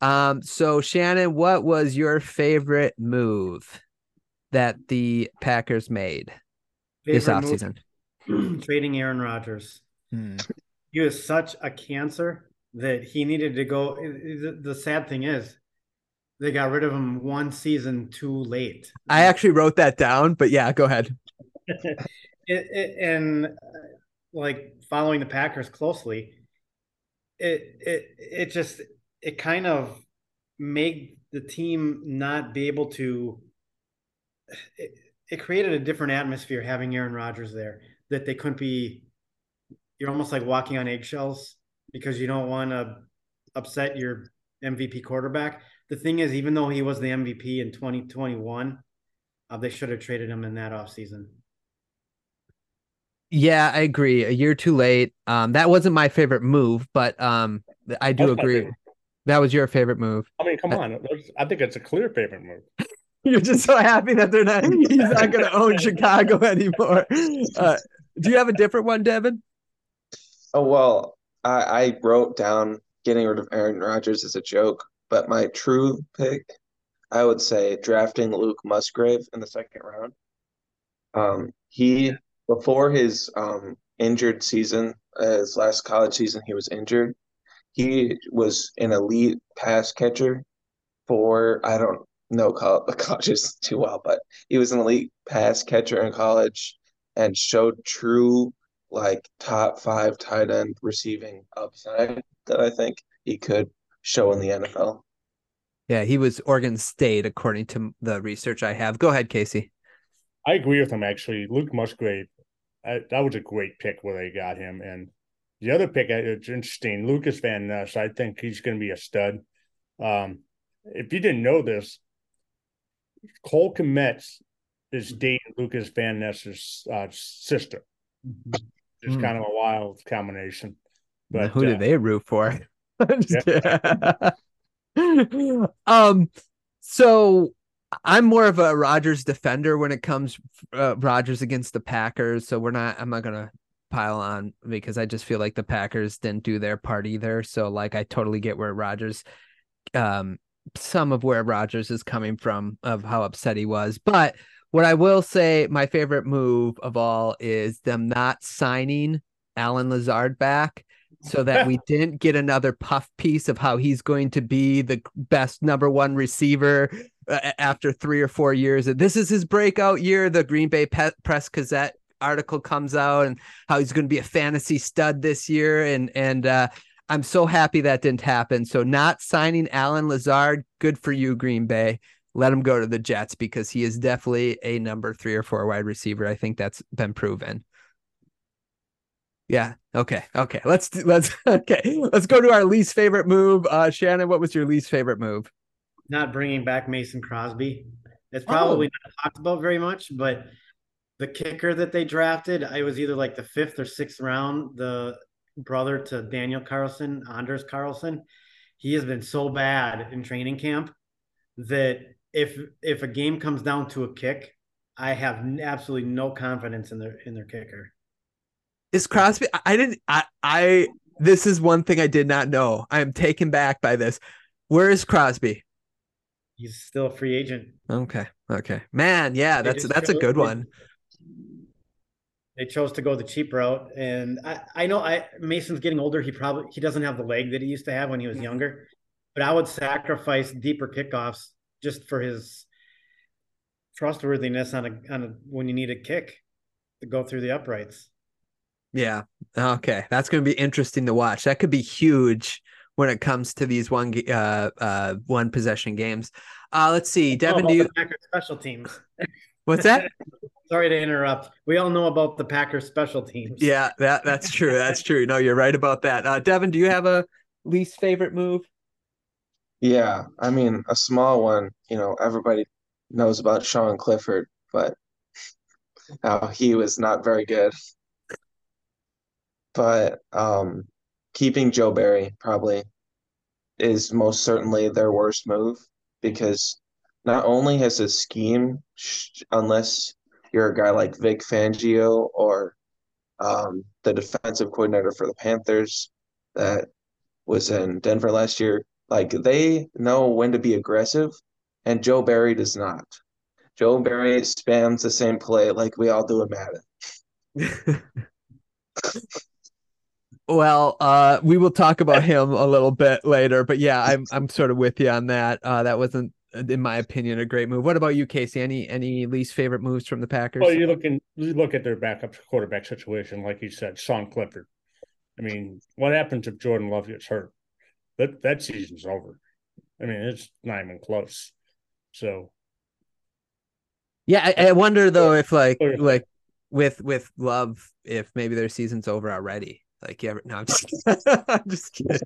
Um, so Shannon, what was your favorite move that the Packers made? This offseason? trading Aaron Rodgers. Hmm. He was such a cancer that he needed to go. The sad thing is, they got rid of him one season too late. I actually wrote that down, but yeah, go ahead. it, it, and uh, like following the Packers closely, it it it just it kind of made the team not be able to. It, it created a different atmosphere having Aaron Rodgers there that they couldn't be. You're almost like walking on eggshells because you don't want to upset your MVP quarterback. The thing is, even though he was the MVP in 2021, uh, they should have traded him in that offseason. Yeah, I agree. A year too late. Um, that wasn't my favorite move, but um, I do agree. That was your favorite move. I mean, come on. I think it's a clear favorite move. You're just so happy that they're not. He's not going to own Chicago anymore. Uh, do you have a different one, Davin? Oh well, I, I wrote down getting rid of Aaron Rodgers as a joke, but my true pick I would say drafting Luke Musgrave in the second round. Um, he before his um injured season, his last college season, he was injured. He was an elite pass catcher for I don't know colleges too well, but he was an elite pass catcher in college and showed true like top five tight end receiving upside that I think he could show in the NFL. Yeah, he was Oregon State, according to the research I have. Go ahead, Casey. I agree with him actually. Luke Musgrave, I, that was a great pick where they got him. And the other pick, it's interesting. Lucas Van Ness, I think he's going to be a stud. Um, if you didn't know this, Cole Kmet is dating Lucas Van Ness's uh, sister. Mm-hmm. It's mm. kind of a wild combination. But who uh, did they root for? um, so I'm more of a Rodgers defender when it comes uh, Rodgers against the Packers. So we're not. I'm not gonna pile on because I just feel like the Packers didn't do their part either. So like I totally get where Rodgers um, some of where Rodgers is coming from of how upset he was, but what I will say, my favorite move of all is them not signing Allen Lazard back so that we didn't get another puff piece of how he's going to be the best number one receiver uh, after three or four years. This is his breakout year. The Green Bay Press Gazette article comes out and how he's going to be a fantasy stud this year. And, and, uh, I'm so happy that didn't happen. So not signing Allen Lazard, good for you, Green Bay let him go to the Jets because he is definitely a number three or four wide receiver. I think that's been proven. Yeah. Okay. Okay. Let's let's okay. Let's go to our least favorite move. Uh, Shannon, what was your least favorite move? Not bringing back Mason Crosby. It's probably oh. not talked about very much, but the kicker that they drafted, I was either like the fifth or sixth round. The brother to Daniel Carlson, Anders Carlson, he has been so bad in training camp that if if a game comes down to a kick, I have absolutely no confidence in their in their kicker. Is Crosby? I didn't. I I. This is one thing I did not know. I am taken back by this. Where is Crosby? He's still a free agent. Okay. Okay. Man, yeah, that's that's a good one. They chose to go the cheap route, and I I know I Mason's getting older. He probably he doesn't have the leg that he used to have when he was younger. But I would sacrifice deeper kickoffs just for his trustworthiness on a on a when you need a kick to go through the uprights. Yeah. Okay. That's going to be interesting to watch. That could be huge when it comes to these one uh uh one possession games. Uh let's see. Davin, do you Packers special teams? What's that? Sorry to interrupt. We all know about the Packers special teams. Yeah, that that's true. That's true. No, you're right about that. Uh Davin, do you have a least favorite move? Yeah, I mean, a small one, you know, everybody knows about Sean Clifford, but how he was not very good. But um, keeping Joe Barry probably is most certainly their worst move because not only has his scheme, unless you're a guy like Vic Fangio or um, the defensive coordinator for the Panthers that was in Denver last year, like they know when to be aggressive, and Joe Barry does not. Joe Barry spams the same play like we all do in Madden. well, uh, we will talk about him a little bit later, but yeah, I'm I'm sort of with you on that. Uh, that wasn't, Uh, in my opinion, a great move. What about you, Casey? Any any least favorite moves from the Packers? Well, you look in, you look at their backup quarterback situation, like you said, Sean Clifford. I mean, what happens if Jordan Love gets hurt? that that season's over. I mean, it's not even close. So, yeah, I, I wonder though if like oh, like with with love, if maybe their season's over already. Like, you yeah, no, I'm just, I'm just kidding.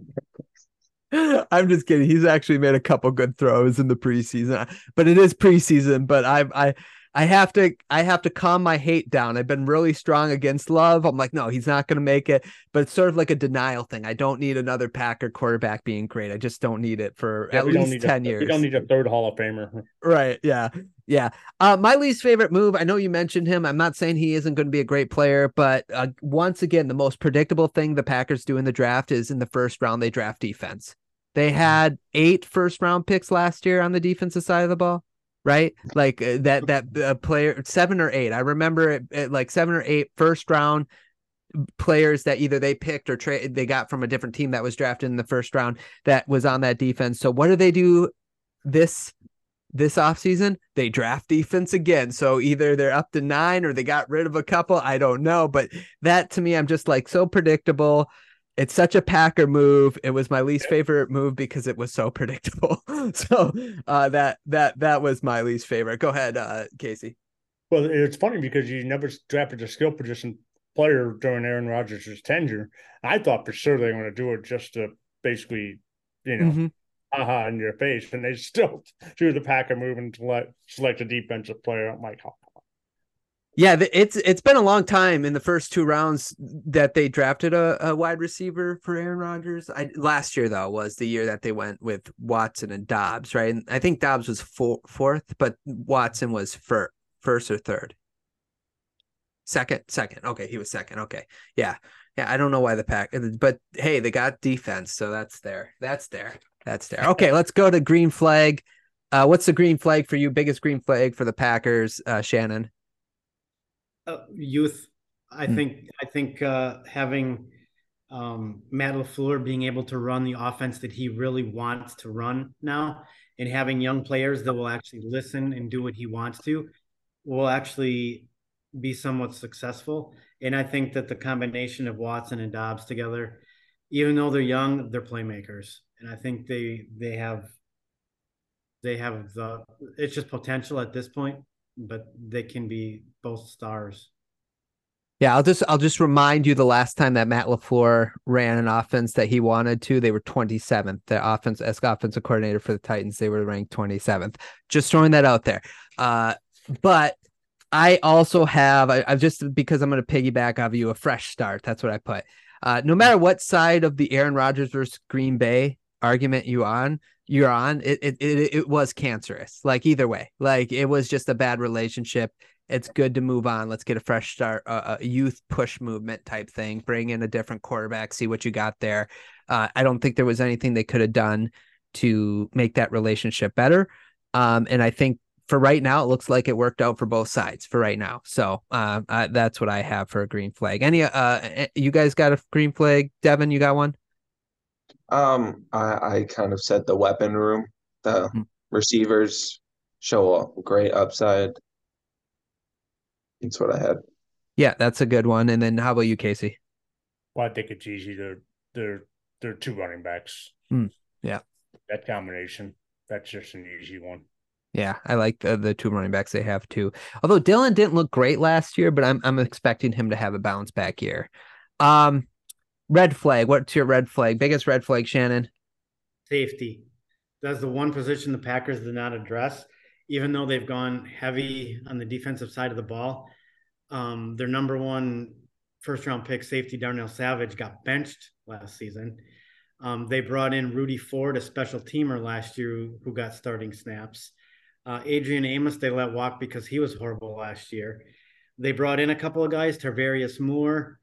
I'm just kidding. He's actually made a couple good throws in the preseason, but it is preseason. But I, I, I have to I have to calm my hate down. I've been really strong against Love. I'm like, no, he's not going to make it. But it's sort of like a denial thing. I don't need another Packer quarterback being great. I just don't need it for yeah, at least ten a, years. We don't need a third Hall of Famer. Right? Yeah. Yeah. Uh, my least favorite move. I know you mentioned him. I'm not saying he isn't going to be a great player, but uh, once again, the most predictable thing the Packers do in the draft is in the first round they draft defense. They had eight first round picks last year on the defensive side of the ball, right? Like uh, that that uh, player seven or eight. I remember it, it, like seven or eight first round players that either they picked or they got from a different team that was drafted in the first round that was on that defense. So what do they do this this offseason? They draft defense again. So either they're up to 9 or they got rid of a couple, I don't know, but that to me I'm just like so predictable. It's such a Packer move. It was my least favorite move because it was so predictable. so uh, that that that was my least favorite. Go ahead, uh, Casey. Well, it's funny because you never drafted a skill position player during Aaron Rodgers' tenure. I thought for sure they were going to do it just to basically, you know, mm-hmm. aha in your face, and they still do the Packer move and select, select a defensive player. I'm like, oh. Yeah, it's it's been a long time in the first two rounds that they drafted a, a wide receiver for Aaron Rodgers. I, last year though was the year that they went with Watson and Doubs, right? And I think Doubs was four, fourth, but Watson was for, first or third. Second, second. Okay, he was second. Okay, yeah, yeah. I don't know why the pack, but hey, they got defense, so that's there. That's there. That's there. Okay, let's go to green flag. Uh, what's the green flag for you? Biggest green flag for the Packers, uh, Shannon? Uh, youth. I hmm. think. I think uh, having um, Matt LaFleur being able to run the offense that he really wants to run now, and having young players that will actually listen and do what he wants to, will actually be somewhat successful. And I think that the combination of Watson and Doubs together, even though they're young, they're playmakers. And I think they they have they have the it's just potential at this point, but they can be both stars. Yeah, I'll just I'll just remind you the last time that Matt LaFleur ran an offense that he wanted to, they were 27th. The offense as offensive coordinator for the Titans, they were ranked 27th. Just throwing that out there. Uh, but I also have, I, have just because I'm going to piggyback off you a fresh start. That's what I put. Uh, no matter what side of the Aaron Rodgers versus Green Bay argument you on, you're on, it, it it it was cancerous. Like either way, like it was just a bad relationship. It's good to move on. Let's get a fresh start, a youth push movement type thing. Bring in a different quarterback, see what you got there. Uh, I don't think there was anything they could have done to make that relationship better. Um, and I think for right now, it looks like it worked out for both sides for right now. So uh, that's what I have for a green flag. Any, uh, eh, you guys got a green flag? Davin, you got one? Um, I, I kind of said the weapon room. The mm-hmm. receivers show a great upside. That's what I had. Yeah, that's a good one. And then how about you, Casey? Well, I think it's easy. They're they're they're two running backs. Mm, yeah, that combination. That's just an easy one. Yeah, I like the, the two running backs they have too. Although Dylan didn't look great last year, but I'm I'm expecting him to have a bounce back year. Um, red flag. What's your red flag? Biggest red flag, Shannon? Safety. That's the one position the Packers did not address, even though they've gone heavy on the defensive side of the ball. Um, their number one first round pick, safety Darnell Savage, got benched last season. Um, they brought in Rudy Ford, a special teamer last year, who got starting snaps. Uh, Adrian Amos, they let walk because he was horrible last year. They brought in a couple of guys, Tarvarius Moore.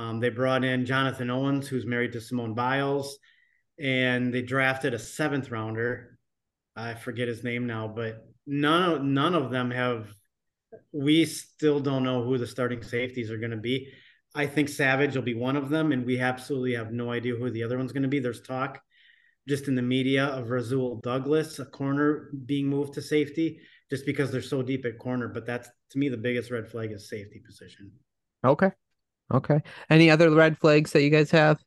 Um, they brought in Jonathan Owens, who's married to Simone Biles. And they drafted a seventh rounder. I forget his name now, but none of, none of them have. We still don't know who the starting safeties are going to be. I think Savage will be one of them, and we absolutely have no idea who the other one's going to be. There's talk just in the media of Rasul Douglas, a corner being moved to safety, just because they're so deep at corner. But that's to me the biggest red flag is safety position. Okay. Okay. Any other red flags that you guys have?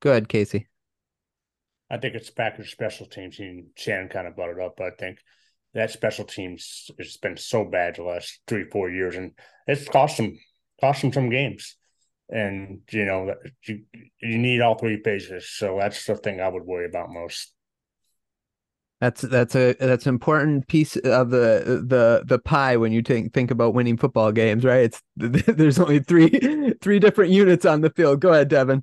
Good, Casey. I think it's Packers special teams. And Shannon kind of brought it up, but I think that special teams has been so bad the last three, four years, and it's cost them cost them some games and you know you you need all three phases. So that's the thing I would worry about most. That's that's a that's an important piece of the the the pie when you think think about winning football games, right? It's there's only three three different units on the field. Go ahead, Davin.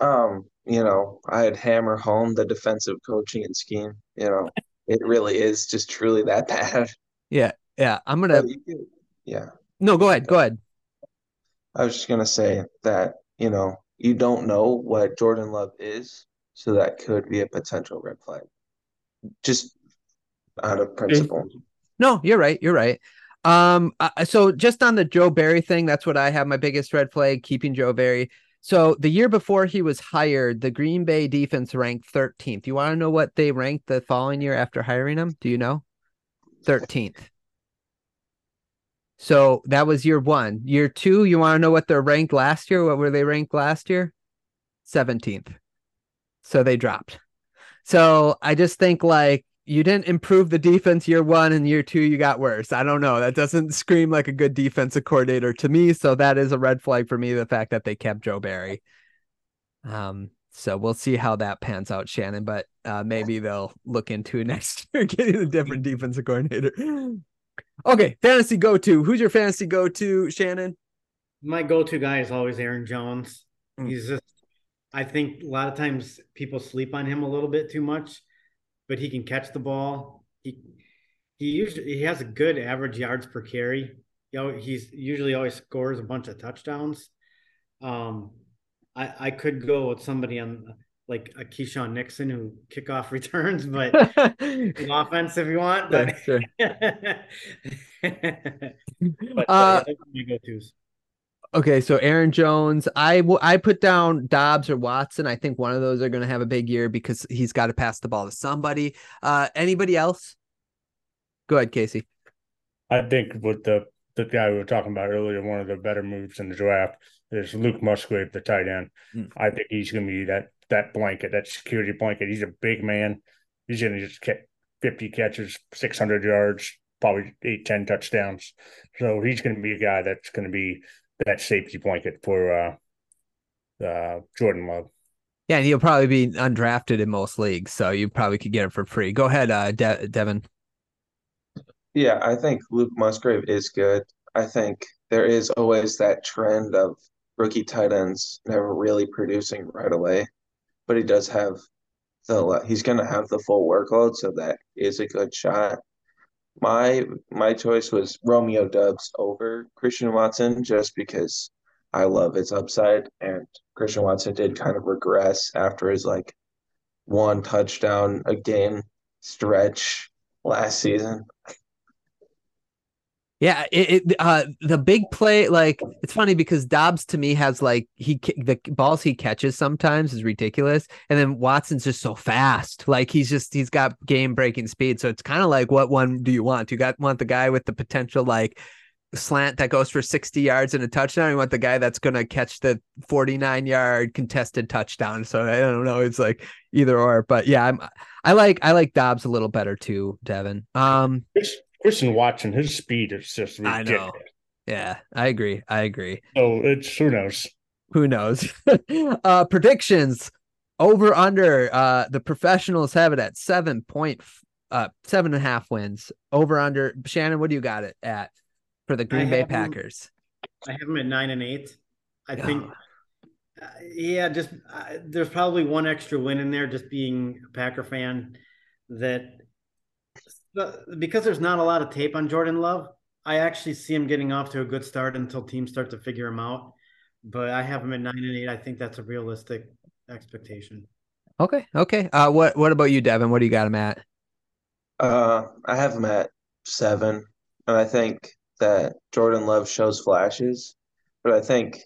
Um, you know, I'd hammer home the defensive coaching and scheme. You know, it really is just truly that bad. Yeah, yeah. I'm gonna. Yeah. No, go ahead. Go ahead. I was just gonna say that you know you don't know what Jordan Love is, So that could be a potential red flag. Just out of principle. No, you're right. You're right. Um, uh, so just on the Joe Barry thing, that's what I have my biggest red flag keeping Joe Barry. So the year before he was hired, the Green Bay defense ranked 13th. You want to know what they ranked the following year after hiring him? Do you know? 13th. So that was year one. Year two, you want to know what they're ranked last year? What were they ranked last year? 17th. So they dropped. So I just think like you didn't improve the defense year one and year two you got worse. I don't know. That doesn't scream like a good defensive coordinator to me. So that is a red flag for me. The fact that they kept Joe Barry. Um, so we'll see how that pans out, Shannon. But uh, maybe they'll look into next year getting a different defensive coordinator. Okay, fantasy go to. Who's your fantasy go to, Shannon? My go to guy is always Aaron Jones. Mm. He's just, I think a lot of times people sleep on him a little bit too much, but he can catch the ball. He he usually he has a good average yards per carry. You know, he's usually always scores a bunch of touchdowns. Um, I I could go with somebody on like a Keisean Nixon who kickoff returns, but offense if you want. But, sure. but Uh, uh, my go-tos. Okay, so Aaron Jones, I w- I put down Doubs or Watson. I think one of those are going to have a big year because he's got to pass the ball to somebody. Uh, anybody else? Go ahead, Casey. I think with the the guy we were talking about earlier, one of the better moves in the draft is Luke Musgrave, the tight end. Mm. I think he's going to be that that blanket, that security blanket. He's a big man. He's going to just get 50 catches, 600 yards, probably eight, 10 touchdowns. So he's going to be a guy that's going to be that safety blanket for uh, uh, Jordan Love. Yeah, and he'll probably be undrafted in most leagues, so you probably could get him for free. Go ahead, uh, De- Davin. Yeah, I think Luke Musgrave is good. I think there is always that trend of rookie tight ends never really producing right away, but he does have the he's going to have the full workload, so that is a good shot. My my choice was Romeo Doubs over Christian Watson just because I love his upside, and Christian Watson did kind of regress after his like one touchdown a game stretch last season. Yeah, it, it uh the big play like it's funny because Doubs to me has like he the balls he catches sometimes is ridiculous and then Watson's just so fast. Like he's just he's got game breaking speed. So it's kind of like what one do you want? You got want the guy with the potential like slant that goes for 60 yards and a touchdown. You want the guy that's going to catch the 49 yard contested touchdown. So I don't know, it's like either or, but yeah, I'm I like I like Doubs a little better too, Davin. Um Christian Watson, his speed is just I know. yeah, I agree. I agree. So it's who knows. who knows uh predictions over under uh the professionals have it at seven point uh seven and a half wins over under shannon what do you got it at for the green bay have 'em- packers I have them at nine and eight. I Yeah. think, uh, yeah, just uh, there's probably one extra win in there. Just being a Packer fan, that because there's not a lot of tape on Jordan Love, I actually see him getting off to a good start until teams start to figure him out. But I have him at nine and eight. I think that's a realistic expectation. okay okay uh what what about you davin what do you got him at Uh, I have him at seven, and I think that Jordan Love shows flashes, but I think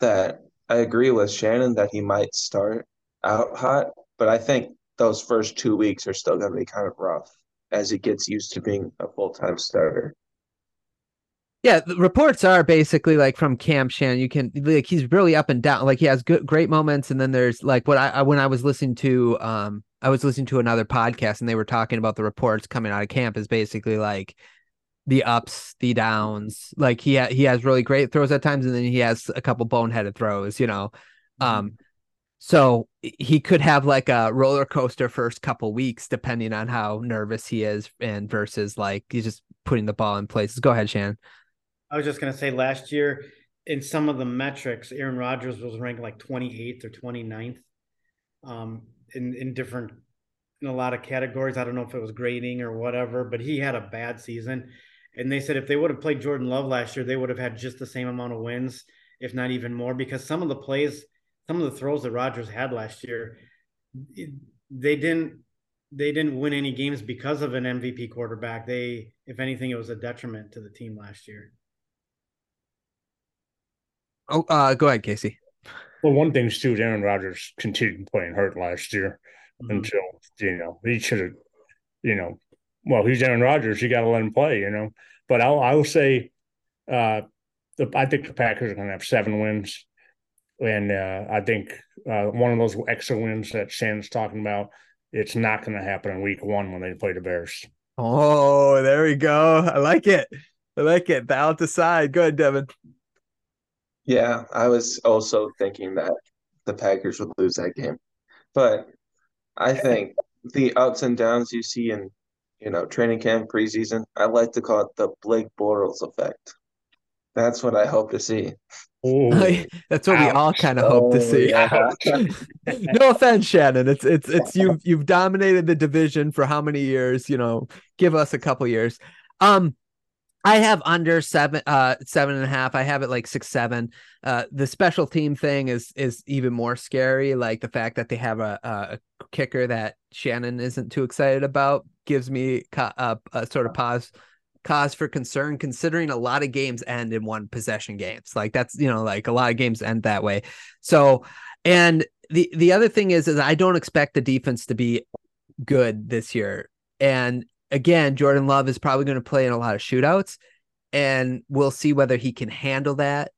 that I agree with Shannon that he might start out hot, but I think those first two weeks are still going to be kind of rough as he gets used to being a full time starter. Yeah, the reports are basically like from Cam Shan. You can like he's really up and down. Like he has good great moments, and then there's like what I, I when I was listening to um I was listening to another podcast and they were talking about the reports coming out of camp is basically like the ups, the downs. Like he ha- he has really great throws at times, and then he has a couple boneheaded throws. You know, um, so he could have like a roller coaster first couple weeks depending on how nervous he is, and versus like he's just putting the ball in places. Go ahead, Shan. I was just going to say last year in some of the metrics, Aaron Rodgers was ranked like 28th or 29th um, in, in different, in a lot of categories. I don't know if it was grading or whatever, but he had a bad season. And they said if they would have played Jordan Love last year, they would have had just the same amount of wins, if not even more, because some of the plays, some of the throws that Rodgers had last year, they didn't they didn't win any games because of an MVP quarterback. They, if anything, it was a detriment to the team last year. Oh, uh, go ahead, Casey. Well, one thing too, Aaron Rodgers continued playing hurt last year mm-hmm. until you know he should have, you know, well he's Aaron Rodgers, you got to let him play, you know. But I'll I will say, uh, the, I think the Packers are going to have seven wins, and uh, I think uh, one of those extra wins that Shannon's talking about, it's not going to happen in Week One when they play the Bears. Oh, there we go. I like it. I like it. Balance aside. Go ahead, Davin. Yeah, I was also thinking that the Packers would lose that game. But I think the ups and downs you see in, you know, training camp, preseason, I like to call it the Blake Bortles effect. That's what I hope to see. That's what Ouch. we all kind of hope to see. Oh, yeah. no offense, Shannon. It's it's it's you've you've dominated the division for how many years? You know, give us a couple years. Um, I have under seven, uh, seven and a half. I have it like six, seven. Uh, the special team thing is is even more scary. Like the fact that they have a, a kicker that Shannon isn't too excited about gives me a, a sort of pause cause for concern considering a lot of games end in one possession games like that's you know like a lot of games end that way so and the the other thing is is i don't expect the defense to be good this year and again, Jordan Love is probably going to play in a lot of shootouts, and we'll see whether he can handle that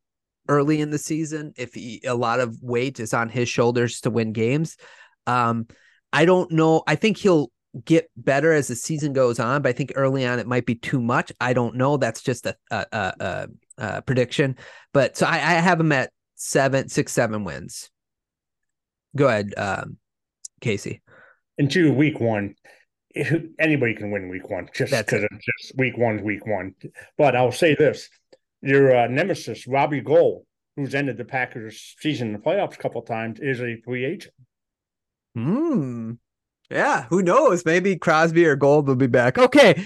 early in the season. If he, a lot of weight is on his shoulders to win games, um, I don't know. I think he'll get better as the season goes on, but I think early on it might be too much. I don't know. That's just a a, a, a prediction. But so I, I, have him at seven, six, seven wins. Go ahead, um, Casey. Into week one, anybody can win week one just because it's just week one's week one. But I'll say this: your uh, nemesis Robbie Gould, who's ended the Packers' season in the playoffs a couple times, is a free agent. Hmm. Yeah. Who knows? Maybe Crosby or Gould will be back. Okay.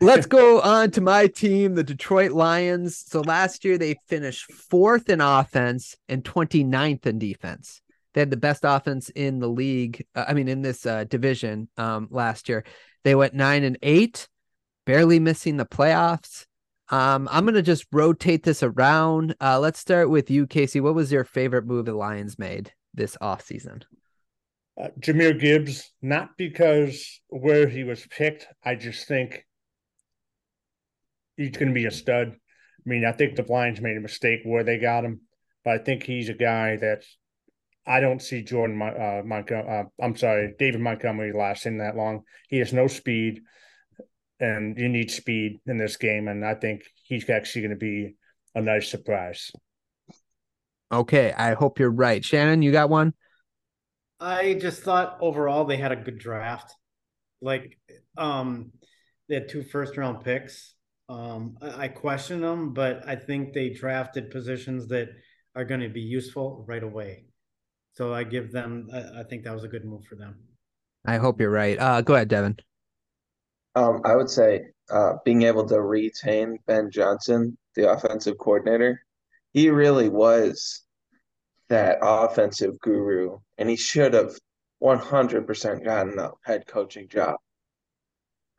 Let's go on to my team, the Detroit Lions. So last year they finished fourth in offense and 29th in defense. They had the best offense in the league. Uh, I mean, in this uh, division um, last year. They went nine and eight, barely missing the playoffs. Um, I'm gonna just rotate this around. Uh, let's start with you, Casey. What was your favorite move the Lions made this offseason? Uh, Jahmyr Gibbs, not because where he was picked. I just think he's going to be a stud. I mean, I think the Lions made a mistake where they got him, but I think he's a guy that's I don't see Jordan uh, Montgomery. Uh, I'm sorry, David Montgomery lasting that long. He has no speed, and you need speed in this game. And I think he's actually going to be a nice surprise. Okay, I hope you're right, Shannon. You got one. I just thought overall they had a good draft. Like, um, they had two first round picks. Um, I, I question them, but I think they drafted positions that are going to be useful right away. So I give them. I, I think that was a good move for them. I hope you're right. Uh, go ahead, Davin. Um, I would say uh, being able to retain Ben Johnson, the offensive coordinator, he really was that offensive guru, and he should have 100% gotten the head coaching job.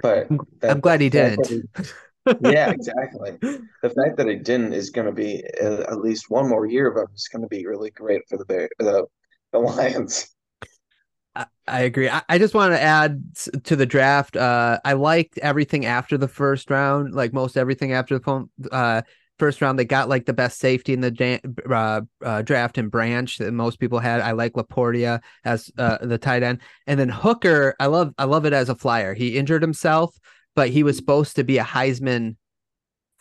But I'm glad he didn't. yeah, exactly. The fact that he didn't is going to be uh, at least one more year of him is going to be really great for the Bear, the the Lions. I, I agree. I, I, just want to add to the draft. Uh, I liked everything after the first round, like most everything after the uh, first round. They got like the best safety in the uh, uh, draft and Branch that most people had. I like LaPorta as uh, the tight end, and then Hooker. I love I love it as a flyer. He injured himself, but he was supposed to be a Heisman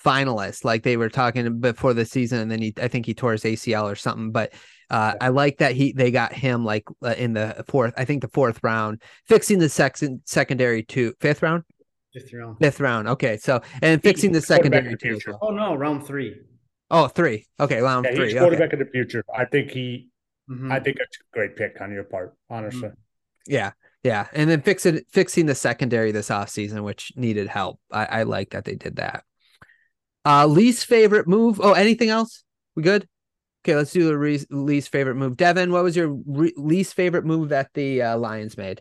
finalist, like they were talking before the season, and then he I think he tore his ACL or something, but uh, I like that he they got him like uh, in the fourth, I think the fourth round, fixing the second secondary to fifth round, fifth round, fifth round. Okay, so and fixing the secondary two. Well. Oh no, round three. Oh, three. Okay, round yeah, three. He's quarterback okay. of the future. I think he. Mm-hmm. I think that's a great pick on your part, honestly. Mm-hmm. Yeah, yeah, and then fixing fixing the secondary this offseason, which needed help. I, I like that they did that. Uh least favorite move. Oh, anything else? We good? Okay, let's do the re- least favorite move. Davin, what was your re- least favorite move that the uh, Lions made?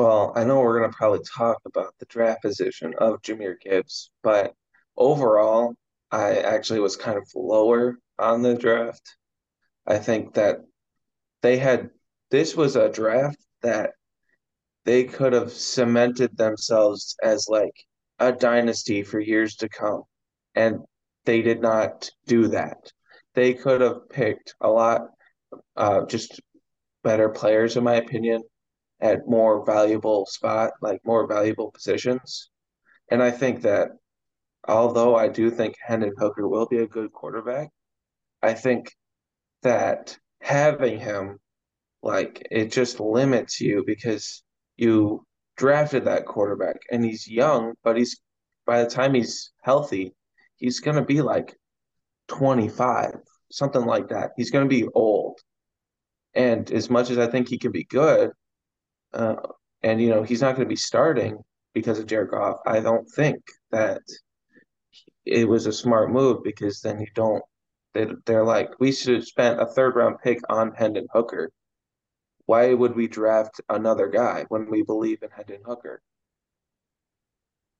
Well, I know we're going to probably talk about the draft position of Jahmyr Gibbs, but overall, I actually was kind of lower on the draft. I think that they had this was a draft that they could have cemented themselves as like a dynasty for years to come. And they did not do that. They could have picked a lot uh, just better players, in my opinion, at more valuable spot, like more valuable positions. And I think that although I do think Hendon Hooker will be a good quarterback, I think that having him, like, it just limits you because you drafted that quarterback and he's young, but he's by the time he's healthy, he's to be like 25, something like that. He's to be old. And as much as I think he can be good, uh, and you know he's not going to be starting because of Jared Goff, I don't think that it was a smart move because then you don't. They, they're like, we should have spent a third round pick on Hendon Hooker. Why would we draft another guy when we believe in Hendon Hooker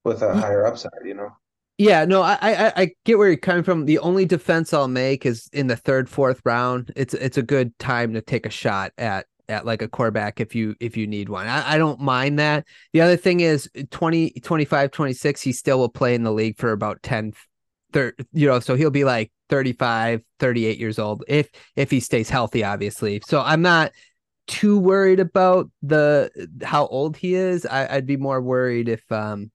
with a higher upside? You know. Yeah, no, I, I I get where you're coming from. The only defense I'll make is in the third, fourth round. It's it's a good time to take a shot at at like a quarterback if you if you need one. I, I don't mind that. The other thing is 20, 25, 26, he still will play in the league for about 10, 30, you know, so he'll be like 35, 38 years old if if he stays healthy, obviously. So I'm not too worried about the how old he is. I, I'd be more worried if um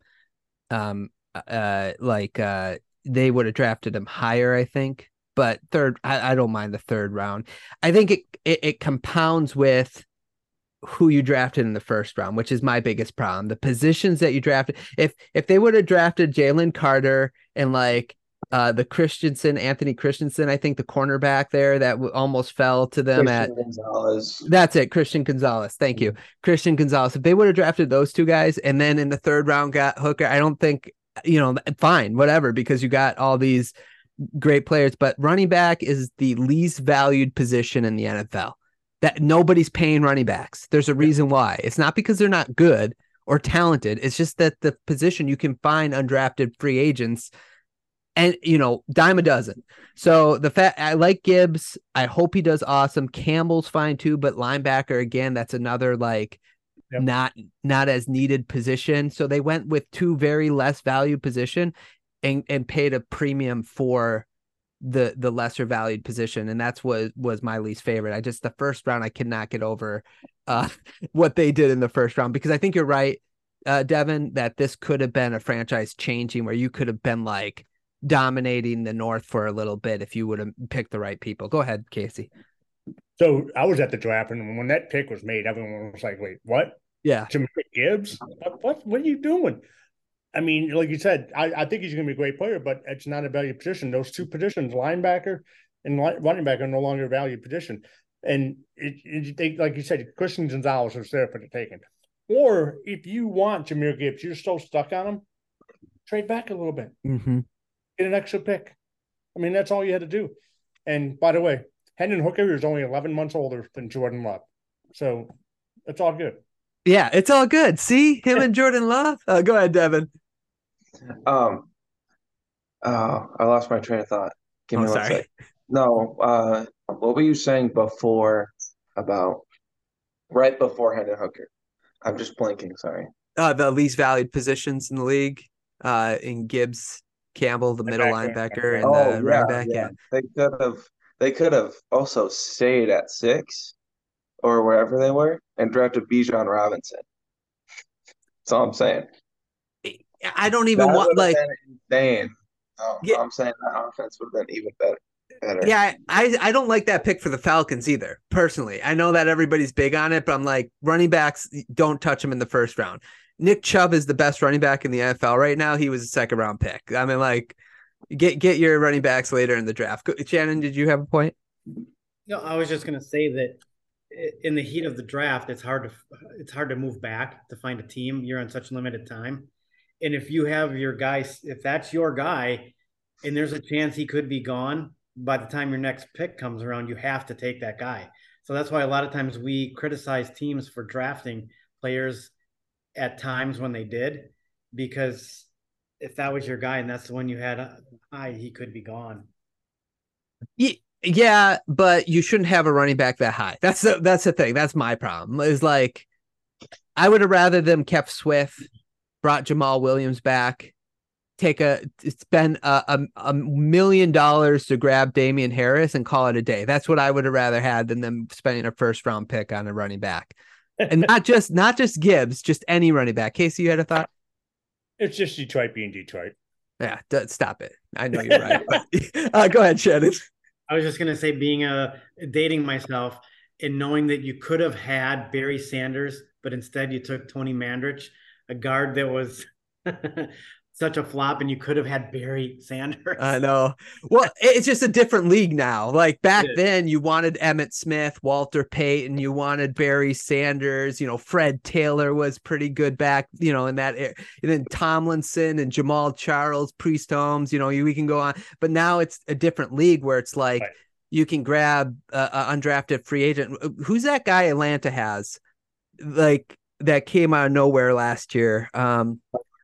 um uh like uh they would have drafted him higher, I think. But third, I, I don't mind the third round. I think it, it it compounds with who you drafted in the first round, which is my biggest problem. The positions that you drafted. If if they would have drafted Jalen Carter and like uh the Christensen, Anthony Christensen, I think the cornerback there that w- almost fell to them Christian at Gonzalez. that's it, Christian Gonzalez. Thank you, Christian Gonzalez. If they would have drafted those two guys and then in the third round got Hooker, I don't think you know, fine, whatever, because you got all these great players. But running back is the least valued position in the NFL. That nobody's paying running backs. There's a reason why. It's not because they're not good or talented. It's just that the position you can find undrafted free agents and you know dime a dozen so the fact i like gibbs i hope he does awesome campbell's fine too but linebacker again that's another like Yep. not not as needed position so they went with two very less valued position and and paid a premium for the the lesser valued position and that's what was my least favorite i just the first round i cannot get over uh what they did in the first round because i think you're right uh davin that this could have been a franchise changing where you could have been like dominating the north for a little bit if you would have picked the right people go ahead casey So I was at the draft, and when that pick was made, everyone was like, "Wait, what? yeah Jimmy Gibbs? What? What, what are you doing?" I mean, like you said, I, I think he's going to be a great player, but it's not a valued position. Those two positions, linebacker and li- running back, are no longer a valued position. And it, it they, like you said, Christian Gonzalez was there for the taking. Or if you want Jahmyr Gibbs, you're so stuck on him, trade back a little bit, mm-hmm. get an extra pick. I mean, that's all you had to do. And by the way, Hendon Hooker is only 11 months older than Jordan Love. So it's all good. yeah it's all good see him and jordan love uh, go ahead davin Um, oh, I lost my train of thought. Give me Oh, one sorry. sec. No, uh, what were you saying before about right before Hendon Hooker? I'm just blanking. Sorry. uh the least valued positions in the league uh in gibbs campbell the middle Linebacker. linebacker and Oh the running back yeah. They could have. They could have also stayed at six, or wherever they were, and drafted Bijan Robinson. That's all I'm saying. I don't even That want like been insane. Um, Yeah. I'm saying that offense would have been even better. Better. Yeah, I I don't like that pick for the Falcons either. Personally, I know that everybody's big on it, but I'm like running backs don't touch them in the first round. Nick Chubb is the best running back in the NFL right now. He was a second round pick. I mean, like get get your running backs later in the draft. Shannon, did you have a point? No, I was just going to say that in the heat of the draft, it's hard to it's hard to move back to find a team. You're on such limited time, and if you have your guy, if that's your guy, and there's a chance he could be gone, by the time your next pick comes around, you have to take that guy. So that's why a lot of times we criticize teams for drafting players at times when they did, because if that was your guy and that's the one you had uh, high, he could be gone. Yeah, but you shouldn't have a running back that high. That's the that's the thing. That's my problem. Is like I would have rather them kept Swift, brought Jamaal Williams back, take a spend a, a, a, million dollars to grab Damien Harris and call it a day. That's what I would have rather had than them spending a first round pick on a running back. and not just not just Gibbs, just any running back. Casey, you had a thought? It's just Detroit being Detroit. Yeah, d- stop it. I know you're right. uh, go ahead, Shannon. I was just gonna say, being a dating myself and knowing that you could have had Barry Sanders, but instead you took Tony Mandarich, a guard that was such a flop and you could have had Barry Sanders. I know. Well, it's just a different league now. Like back then, you wanted Emmitt Smith, Walter Payton, you wanted Barry Sanders, you know, Fred Taylor was pretty good back, you know, in that era. and then Tomlinson and Jamaal Charles, Priest Holmes, you know, we can go on. But now it's a different league where it's like right. you can grab an undrafted free agent. Who's that guy Atlanta has? Like that came out of nowhere last year. Um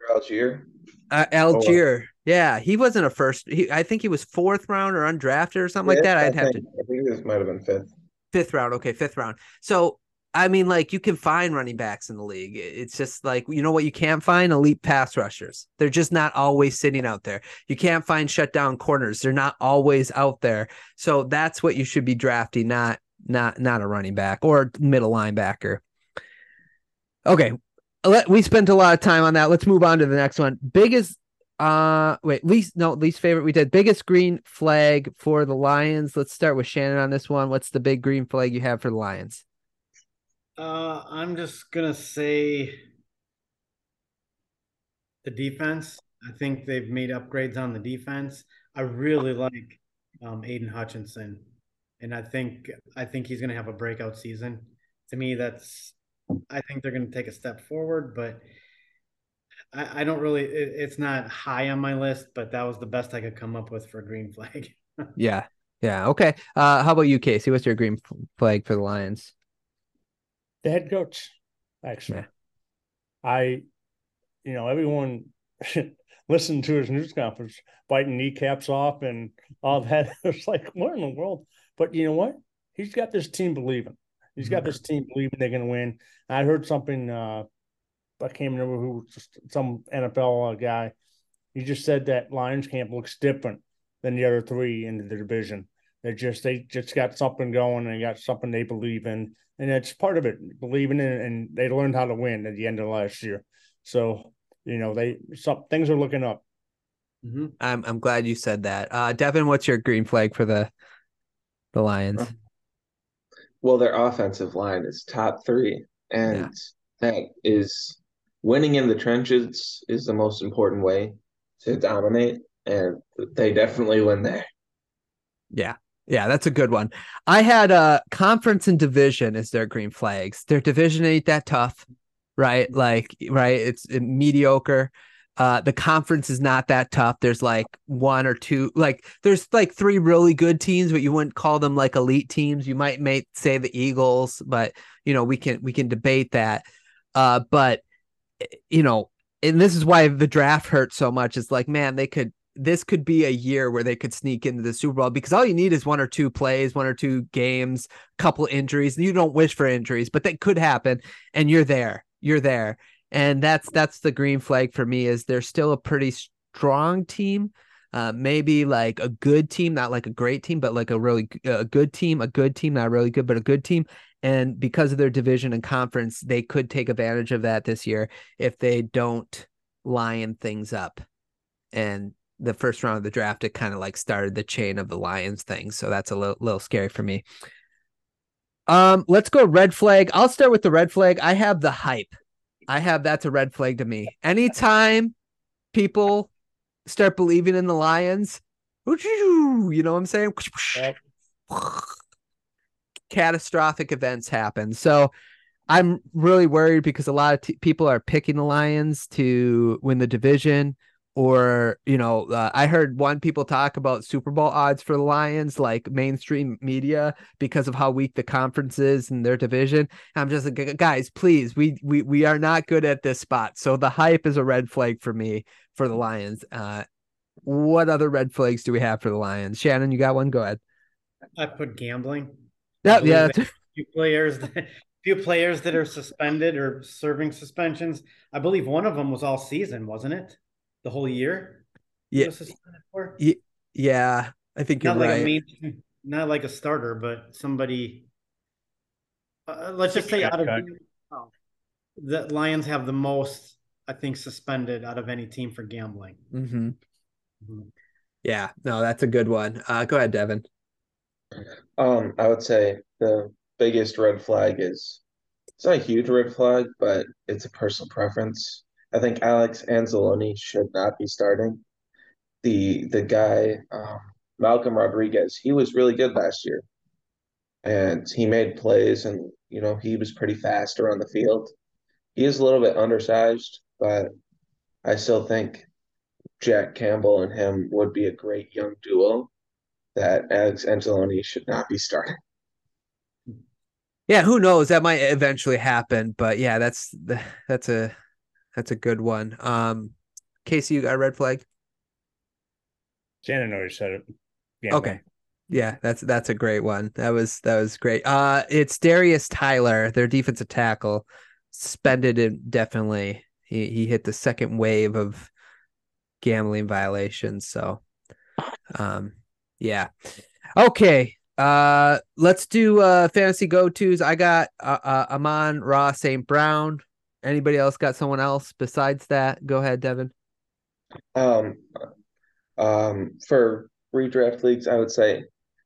Allgeier. Uh, Allgeier. Oh. Yeah, he wasn't a first. He, I think he was fourth round or undrafted or something yeah, like that. I'd have to. I think this might have been fifth. Fifth round. Okay, fifth round. So I mean, like you can find running backs in the league. It's just like you know what you can't find elite pass rushers. They're just not always sitting out there. You can't find shutdown corners. They're not always out there. So that's what you should be drafting, not not not a running back or middle linebacker. Okay, we spent a lot of time on that. Let's move on to the next one. Biggest uh wait, least no, least favorite we did. Biggest green flag for the Lions. Let's start with Shannon on this one. What's the big green flag you have for the Lions? Uh I'm just gonna say the defense. I think they've made upgrades on the defense. I really like um, Aidan Hutchinson, and I think I think he's to have a breakout season. To me, that's I think they're going to take a step forward, but I, I don't really. It, it's not high on my list, but that was the best I could come up with for green flag. yeah, yeah, okay. Uh, how about you, Casey? What's your green flag for the Lions? The head coach, actually. Yeah. I, you know, everyone listened to his news conference, biting kneecaps off and all that. It's like, what in the world? But you know what? He's got this team believing. He's got this team believing they're going to win. I heard something. Uh, I can't remember who, just some NFL uh, guy. He just said that Lions camp looks different than the other three in the division. They just they just got something going and they got something they believe in, and it's part of it believing in, and they learned how to win at the end of last year. So you know they some things are looking up. Mm-hmm. I'm I'm glad you said that. Uh, Davin, what's your green flag for the the Lions? Well, their offensive line is top three, and yeah. that is winning in the trenches is the most important way to dominate, and they definitely win there. Yeah. Yeah, that's a good one. I had a conference and division as their green flags. Their division ain't that tough, right? Like, right? It's mediocre. Uh, the conference is not that tough. There's like one or two, like there's like three really good teams, but you wouldn't call them like elite teams. You might make say the Eagles, but you know we can we can debate that. Uh, but eh, you know, and this is why the draft hurts so much. It's like, man, they could this could be a year where they could sneak into the Super Bowl because all you need is one or two plays, one or two games, couple injuries. You don't wish for injuries, but that could happen, and you're there. You're there and that's that's the green flag for me is they're still a pretty strong team. Uh, maybe like a good team not like a great team but like a really a good team a good team not really good but a good team. And because of their division and conference they could take advantage of that this year if they don't lion things up. And the first round of the draft it kind of like started the chain of the lions thing. So that's a little, little scary for me. Um let's go red flag. I'll start with the red flag. I have the hype I have that's a red flag to me. Anytime people start believing in the Lions, you know what I'm saying? Catastrophic events happen. So I'm really worried because a lot of t- people are picking the Lions to win the division or you know uh, i heard one people talk about super bowl odds for the lions like mainstream media because of how weak the conference is in their division. I'm just like guys please we we we are not good at this spot. So the hype is a red flag for me for the lions. Uh what other red flags do we have for the lions? Shannon you got one? Go ahead. I put gambling. Yeah yeah. few players that, few players that are suspended or serving suspensions. I believe one of them was all season wasn't it the whole year? Yeah. Yeah, yeah, I think you're not right. Like a main, not like a starter, but somebody. Uh, let's just say out of oh, the Lions have the most, I think, suspended out of any team for gambling. Mm-hmm. Mm-hmm. Yeah, no, that's a good one. Uh, go ahead, Davin. Um, I would say the biggest red flag is it's not a huge red flag, but it's a personal preference. I think Alex Anzalone should not be starting. The the guy um, Malcolm Rodriguez, he was really good last year, and he made plays, and you know he was pretty fast around the field. He is a little bit undersized, but I still think Jack Campbell and him would be a great young duo that Alex Anzalone should not be starting. Yeah, who knows? That might eventually happen, but yeah, that's that's a that's a good one. Um, Casey, you got a red flag? Shannon already said it. Yeah, okay. Man. Yeah, that's that's a great one. That was that was great. Uh it's Darius Tyler, their defensive tackle, suspended indefinitely. He he hit the second wave of gambling violations. So um yeah. Okay. Uh let's do uh fantasy go-tos. I got uh, uh Amon-Ra St. Brown, Anybody else got someone else besides that? Go ahead, Davin. Um, um, for redraft leagues, I would say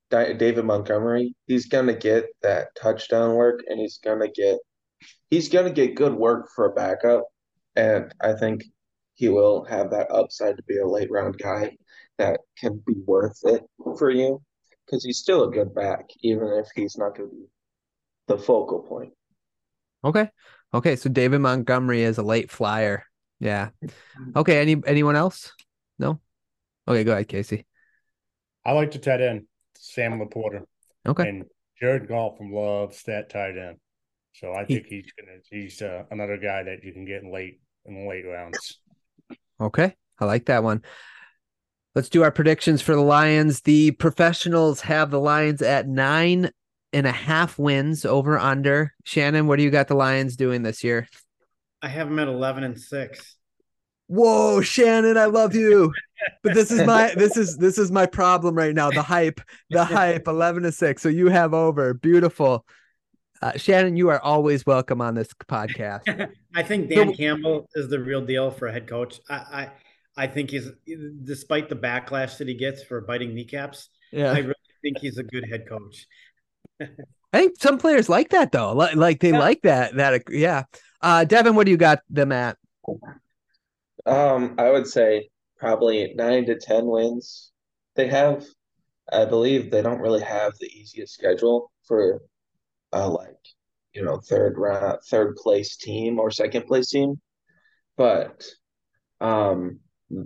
David Montgomery. He's gonna get that touchdown work, and he's gonna get he's gonna get good work for a backup, and I think he will have that upside to be a late round guy that can be worth it for you because he's still a good back, even if he's not going to be the focal point. Okay. Okay, so David Montgomery is a late flyer. Yeah. Okay. Any anyone else? No. Okay, go ahead, Casey. I like to tight end Sam LaPorta. Okay. And Jared Goff from loves that tight end. So I think he, he's gonna he's uh, another guy that you can get in late in the late rounds. Okay, I like that one. Let's do our predictions for the Lions. The professionals have the Lions at nine and a half wins over under. Shannon, what do you got the Lions doing this year? I have them at 11 and 6. Whoa, Shannon, I love you. But this is my this is this is my problem right now. The hype, the hype, 11 to 6. So you have over. Beautiful. Uh, Shannon, you are always welcome on this podcast. I think Dan so, Campbell is the real deal for a head coach. I, I I think he's despite the backlash that he gets for biting kneecaps. Yeah. I really think he's a good head coach. I think some players like that though. Like, like they yeah. like that. That yeah. Uh, Davin, what do you got them at? Um, I would say probably nine to ten wins. They have, I believe, they don't really have the easiest schedule for, uh, like you know, third round, third place team or second place team, but, um,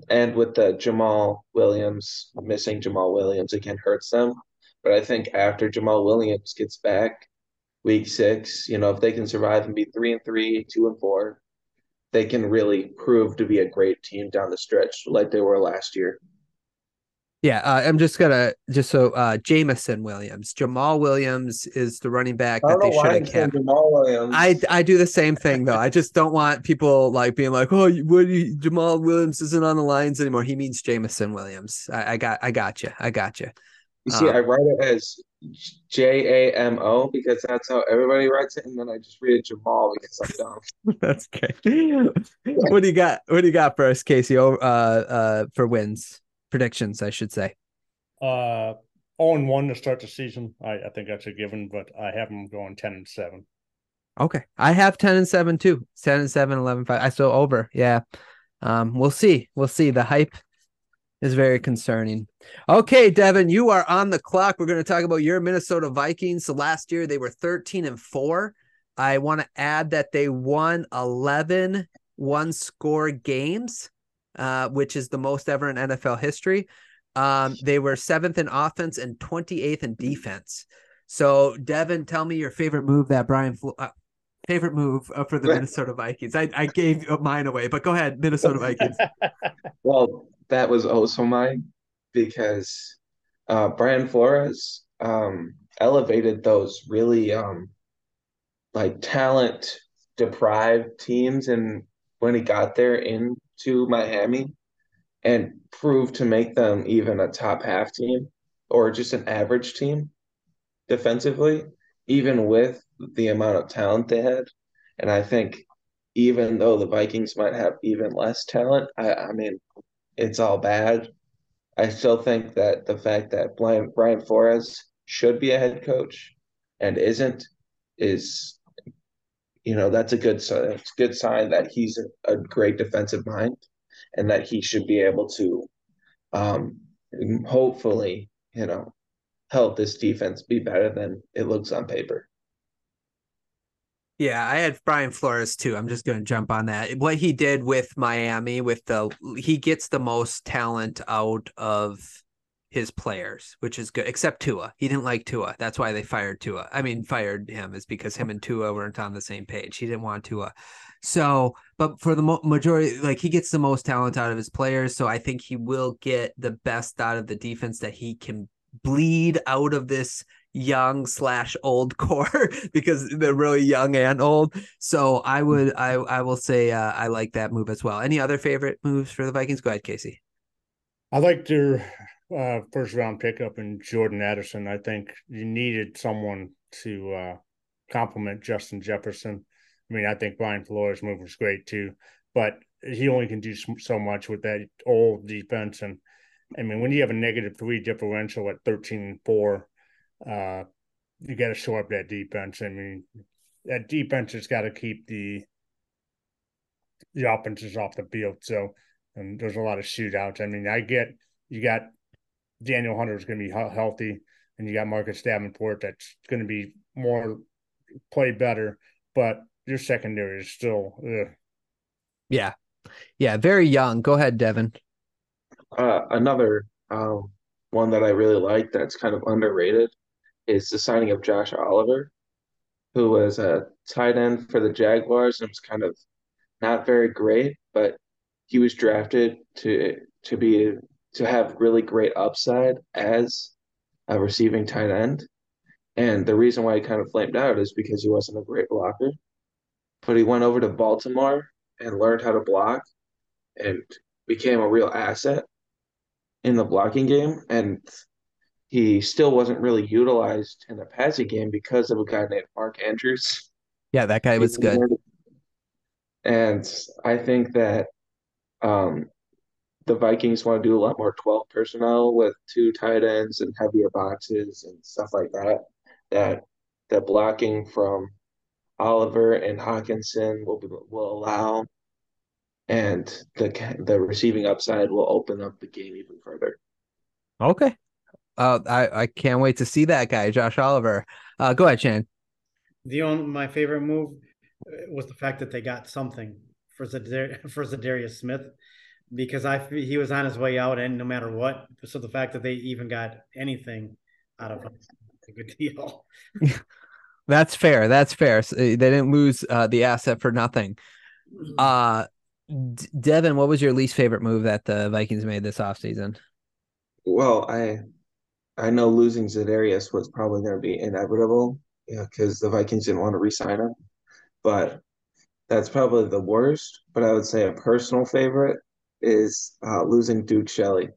and with the Jamal Williams missing Jamal Williams again hurts them. But I think after Jamal Williams gets back, week six, you know, if they can survive and be three and three, two and four, they can really prove to be a great team down the stretch like they were last year. Yeah, uh, I'm just gonna just so uh Jameson Williams, Jamaal Williams is the running back that they should have kept. Jamaal Williams. I I do the same thing though. I just don't want people like being like, oh, what you, Jamaal Williams isn't on the lines anymore. He means Jameson Williams. I, I got I got you. I got you. You see, um, I write it as J A M O because that's how everybody writes it, and then I just read it Jamal because I'm dumb. that's great. what do you got? What do you got first, Casey? Oh, uh, uh, for wins predictions, I should say. Uh, all in one to start the season. I, I think that's a given, but I have them going ten and seven. Okay, I have ten and seven too. Ten and seven, 11, 5. I still over. Yeah. Um, we'll see. We'll see. The hype is very concerning. Okay, Davin, you are on the clock. We're going to talk about your Minnesota Vikings. So last year they were 13 and 4. I want to add that they won 11 one score games. uh, which is the most ever in NFL history. Um, they were seventh in offense and 28th in defense. So, Davin, tell me your favorite move that Brian, uh, favorite move uh, for the Minnesota Vikings. I, I gave mine away, but go ahead, Minnesota Vikings. well, that was also mine because uh, Brian Flores um, elevated those really um, like talent deprived teams and when he got there into Miami and proved to make them even a top half team or just an average team defensively, even with the amount of talent they had. And I think even though the Vikings might have even less talent, I, I mean, it's all bad. I still think that the fact that Brian, Brian Flores should be a head coach and isn't is, you know, that's a good sign. It's a good sign that he's a, a great defensive mind and that he should be able to, um, hopefully, you know, help this defense be better than it looks on paper. Yeah, I had Brian Flores too. I'm just going to jump on that. What he did with Miami, with the he gets the most talent out of his players, which is good. Except Tua, he didn't like Tua. That's why they fired Tua. I mean, fired him is because him and Tua weren't on the same page. He didn't want Tua. So, but for the majority, like he gets the most talent out of his players. So I think he will get the best out of the defense that he can bleed out of this young slash old core because they're really young and old. So I would I I will say uh, I like that move as well. Any other favorite moves for the Vikings? Go ahead, Casey. I like their uh, first round pickup in Jordan Addison. I think you needed someone to uh, complement Justin Jefferson. I mean, I think Brian Flores' move was great too, but he only can do so much with that old defense. And I mean, when you have a negative three differential at 13 4, uh, you got to shore up that defense. I mean, that defense has got to keep the the offenses off the field. So, and there's a lot of shootouts. I mean, I get you got Danielle Hunter is going to be healthy, and you got Marcus Davenport that's going to be more play better, but your secondary is still. Ugh. Yeah, yeah, very young. Go ahead, Davin. Uh, another um, one that I really like that's kind of underrated is the signing of Josh Oliver, who was a tight end for the Jaguars and was kind of not very great, but he was drafted to to be to have really great upside as a receiving tight end. And the reason why he kind of flamed out is because he wasn't a great blocker. But he went over to Baltimore and learned how to block and became a real asset in the blocking game. And he still wasn't really utilized in the passing game because of a guy named Mark Andrews. Yeah, that guy was good. And I think that um, the Vikings want to do a lot more 12 personnel with two tight ends and heavier boxes and stuff like that. That that blocking from Oliver and Hockenson will be, will allow, and the the receiving upside will open up the game even further. Okay, uh, I I can't wait to see that guy, Josh Oliver. Uh, go ahead, Shane. The only my favorite move uh, was the fact that they got something for Zadar- for Za'Darius Smith because I he was on his way out, and no matter what, so the fact that they even got anything out of him, a good deal. That's fair. That's fair. So they didn't lose uh, the asset for nothing. Mm-hmm. Uh, D- Davin, what was your least favorite move that the Vikings made this offseason? Well, I I know losing Za'Darius was probably going to be inevitable, yeah, because the Vikings didn't want to re-sign him. But that's probably the worst. But I would say a personal favorite is uh, losing Duke Shelley.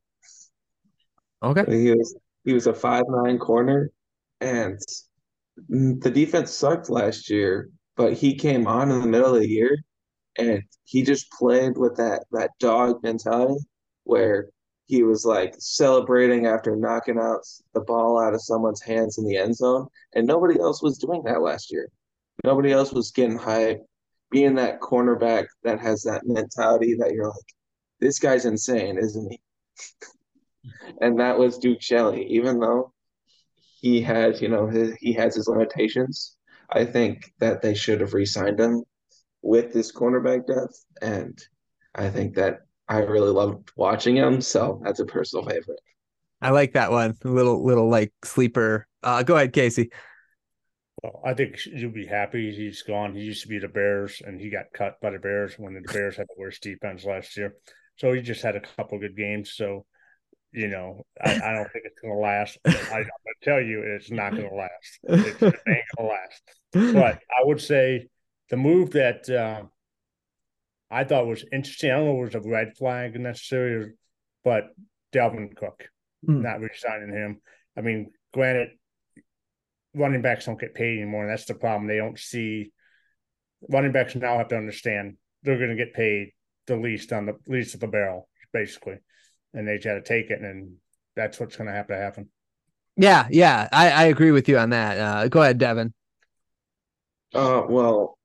Okay, he was he was a five nine corner, and the defense sucked last year. But he came on in the middle of the year, and he just played with that that dog mentality where he was like celebrating after knocking out the ball out of someone's hands in the end zone, and nobody else was doing that last year. Nobody else was getting hype, being that cornerback that has that mentality that you're like, this guy's insane, isn't he? and that was Duke Shelley, even though he has, you know, his, he has his limitations. I think that they should have re-signed him with this cornerback depth, and I think that I really loved watching him, so that's a personal favorite. I like that one. A little little like sleeper. Uh, go ahead, Casey. Well, I think you'll be happy he's gone. He used to be the Bears, and he got cut by the Bears when the Bears had the worst defense last year. So he just had a couple good games. So, you know, I, I don't think it's going to last. I, am going to tell you, it's not going to last. It's, it ain't going to last. But I would say the move that uh, I thought was interesting. I don't know if it was a red flag necessarily, but Dalvin Cook mm. not resigning him. I mean, granted, running backs don't get paid anymore, and that's the problem. They don't see running backs now have to understand they're going to get paid the least on the least of the barrel, basically, and they just got to take it, and that's what's going to have to happen. Yeah, yeah, I, I agree with you on that. Uh, go ahead, Davin. Uh, well,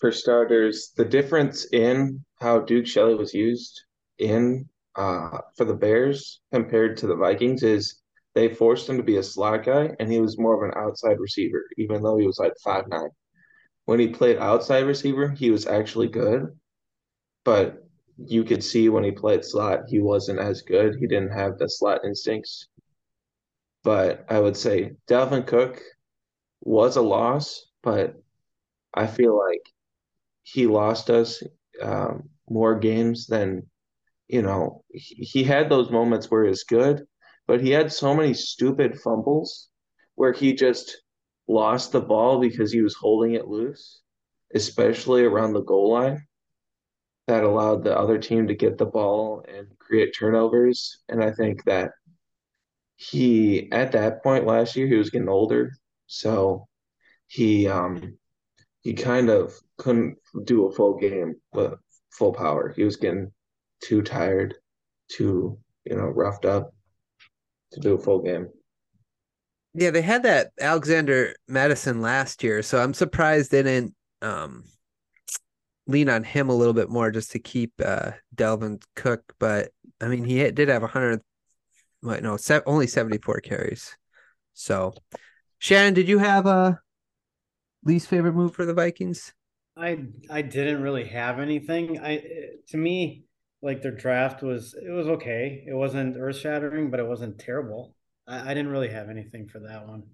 for starters, the difference in how Duke Shelley was used in uh, for the Bears compared to the Vikings is they forced him to be a slot guy, and he was more of an outside receiver, even though he was like five nine. When he played outside receiver, he was actually good, but you could see when he played slot, he wasn't as good. He didn't have the slot instincts. But I would say Dalvin Cook was a loss, but I feel like he lost us um, more games than you know. He, he had those moments where he's good, but he had so many stupid fumbles where he just lost the ball because he was holding it loose, especially around the goal line. That allowed the other team to get the ball and create turnovers. And I think that he, at that point last year, he was getting older. So he, um, he kind of couldn't do a full game with full power. He was getting too tired, too, you know, roughed up to do a full game. Yeah, they had that Alexander Mattison last year, so I'm surprised they didn't um, lean on him a little bit more just to keep uh, Dalvin Cook. But I mean, he did have 100, what, no, se- only 74 carries. So, Shannon, did you have a least favorite move for the Vikings? I I didn't really have anything. I eh, to me, like their draft was it was okay. It wasn't earth shattering, but it wasn't terrible. I, I didn't really have anything for that one.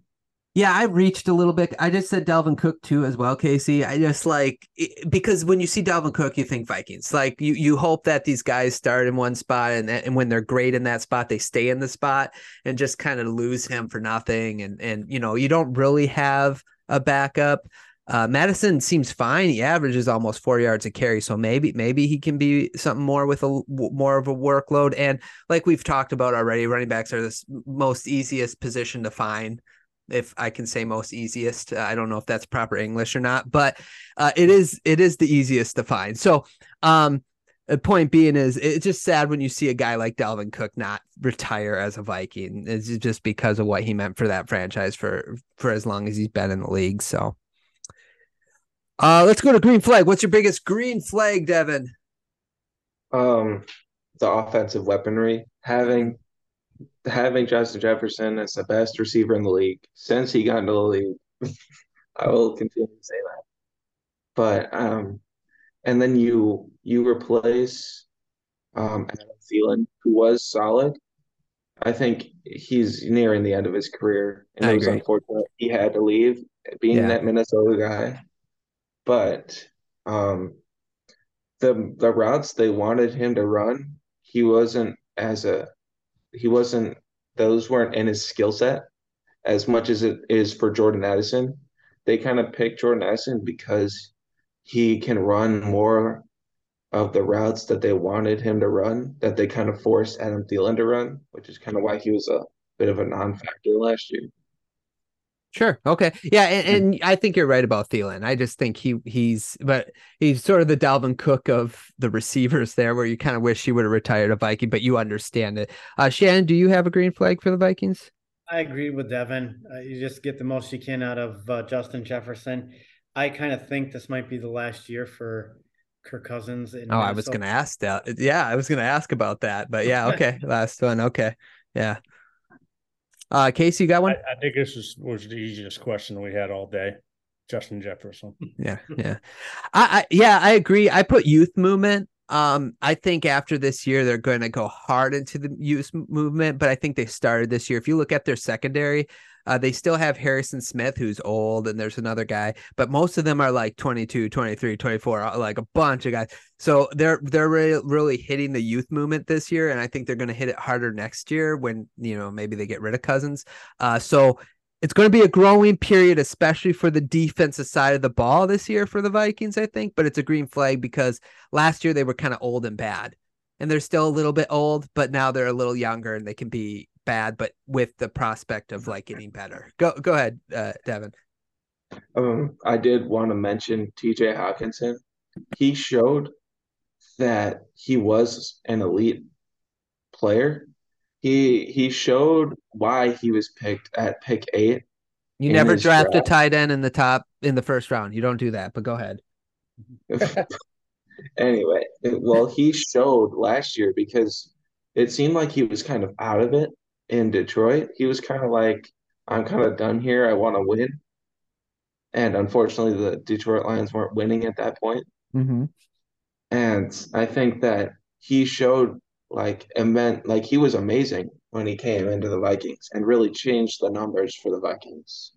Yeah, I reached a little bit. I just said Dalvin Cook too as well, Casey. I just like because when you see Dalvin Cook, you think Vikings. Like you, you hope that these guys start in one spot, and and when they're great in that spot, they stay in the spot, and just kind of lose him for nothing. And and you know you don't really have a backup. Uh, Mattison seems fine. He averages almost four yards a carry, so maybe maybe he can be something more with a more of a workload. And like we've talked about already, running backs are the most easiest position to find. If I can say most easiest, I don't know if that's proper English or not, but uh, it is it is the easiest to find. So, um, the point being is it's just sad when you see a guy like Dalvin Cook not retire as a Viking. It's just because of what he meant for that franchise for for as long as he's been in the league. So. Uh, let's go to green flag. What's your biggest green flag, Davin? Um, the offensive weaponry. Having having Justin Jefferson as the best receiver in the league since he got into the league. I will continue to say that. But um, and then you you replace um Adam Thielen, who was solid. I think he's nearing the end of his career, and I it was agree. unfortunate he had to leave, being yeah. that Minnesota guy but um, the the routes they wanted him to run, he wasn't as a he wasn't those weren't in his skill set as much as it is for Jordan Addison. They kind of picked Jordan Addison because he can run more of the routes that they wanted him to run, that they kind of forced Adam Thielen to run, which is kind of why he was a bit of a non-factor last year. Sure. Okay. Yeah, and, hmm. and, I think you're right about Thielen. I just think he he's but he's sort of the Dalvin Cook of the receivers there, where you kind of wish he would have retired a Viking, but you understand it. Uh, Shannon, do you have a green flag for the Vikings? I agree with Davin. Uh, you just get the most you can out of uh, Justin Jefferson. I kind of think this might be the last year for Kirk Cousins. oh, Minnesota. I was going to ask that. Yeah, I was going to ask about that, but yeah, okay, last one. Okay, yeah. Uh, Casey, you got one? I, I think this was, was the easiest question we had all day. Justin Jefferson. Yeah, yeah, I, I, yeah, I agree. I put youth movement Um, I think after this year they're going to go hard into the youth movement, but I think they started this year. If you look at their secondary, uh, they still have Harrison Smith, who's old, and there's another guy, but most of them are like 22, 23, 24, uh, like a bunch of guys. So they're they're really, really hitting the youth movement this year, and I think they're going to hit it harder next year when you know maybe they get rid of Cousins. Uh, so it's going to be a growing period, especially for the defensive side of the ball this year for the Vikings, I think. But it's a green flag because last year they were kind of old and bad, and they're still a little bit old, but now they're a little younger and they can be bad, but with the prospect of like getting better. Go go ahead, uh, Davin. Um, I did want to mention T.J. Hockenson. He showed that he was an elite player. He he showed why he was picked at pick eight. You never draft, draft a tight end in the top in the first round. You don't do that. But go ahead. anyway, well, he showed last year because it seemed like he was kind of out of it in Detroit, he was kind of like, I'm kind of done here. I want to win. And unfortunately, the Detroit Lions weren't winning at that point. Mm-hmm. And I think that he showed like immense, like he was amazing when he came into the Vikings and really changed the numbers for the Vikings.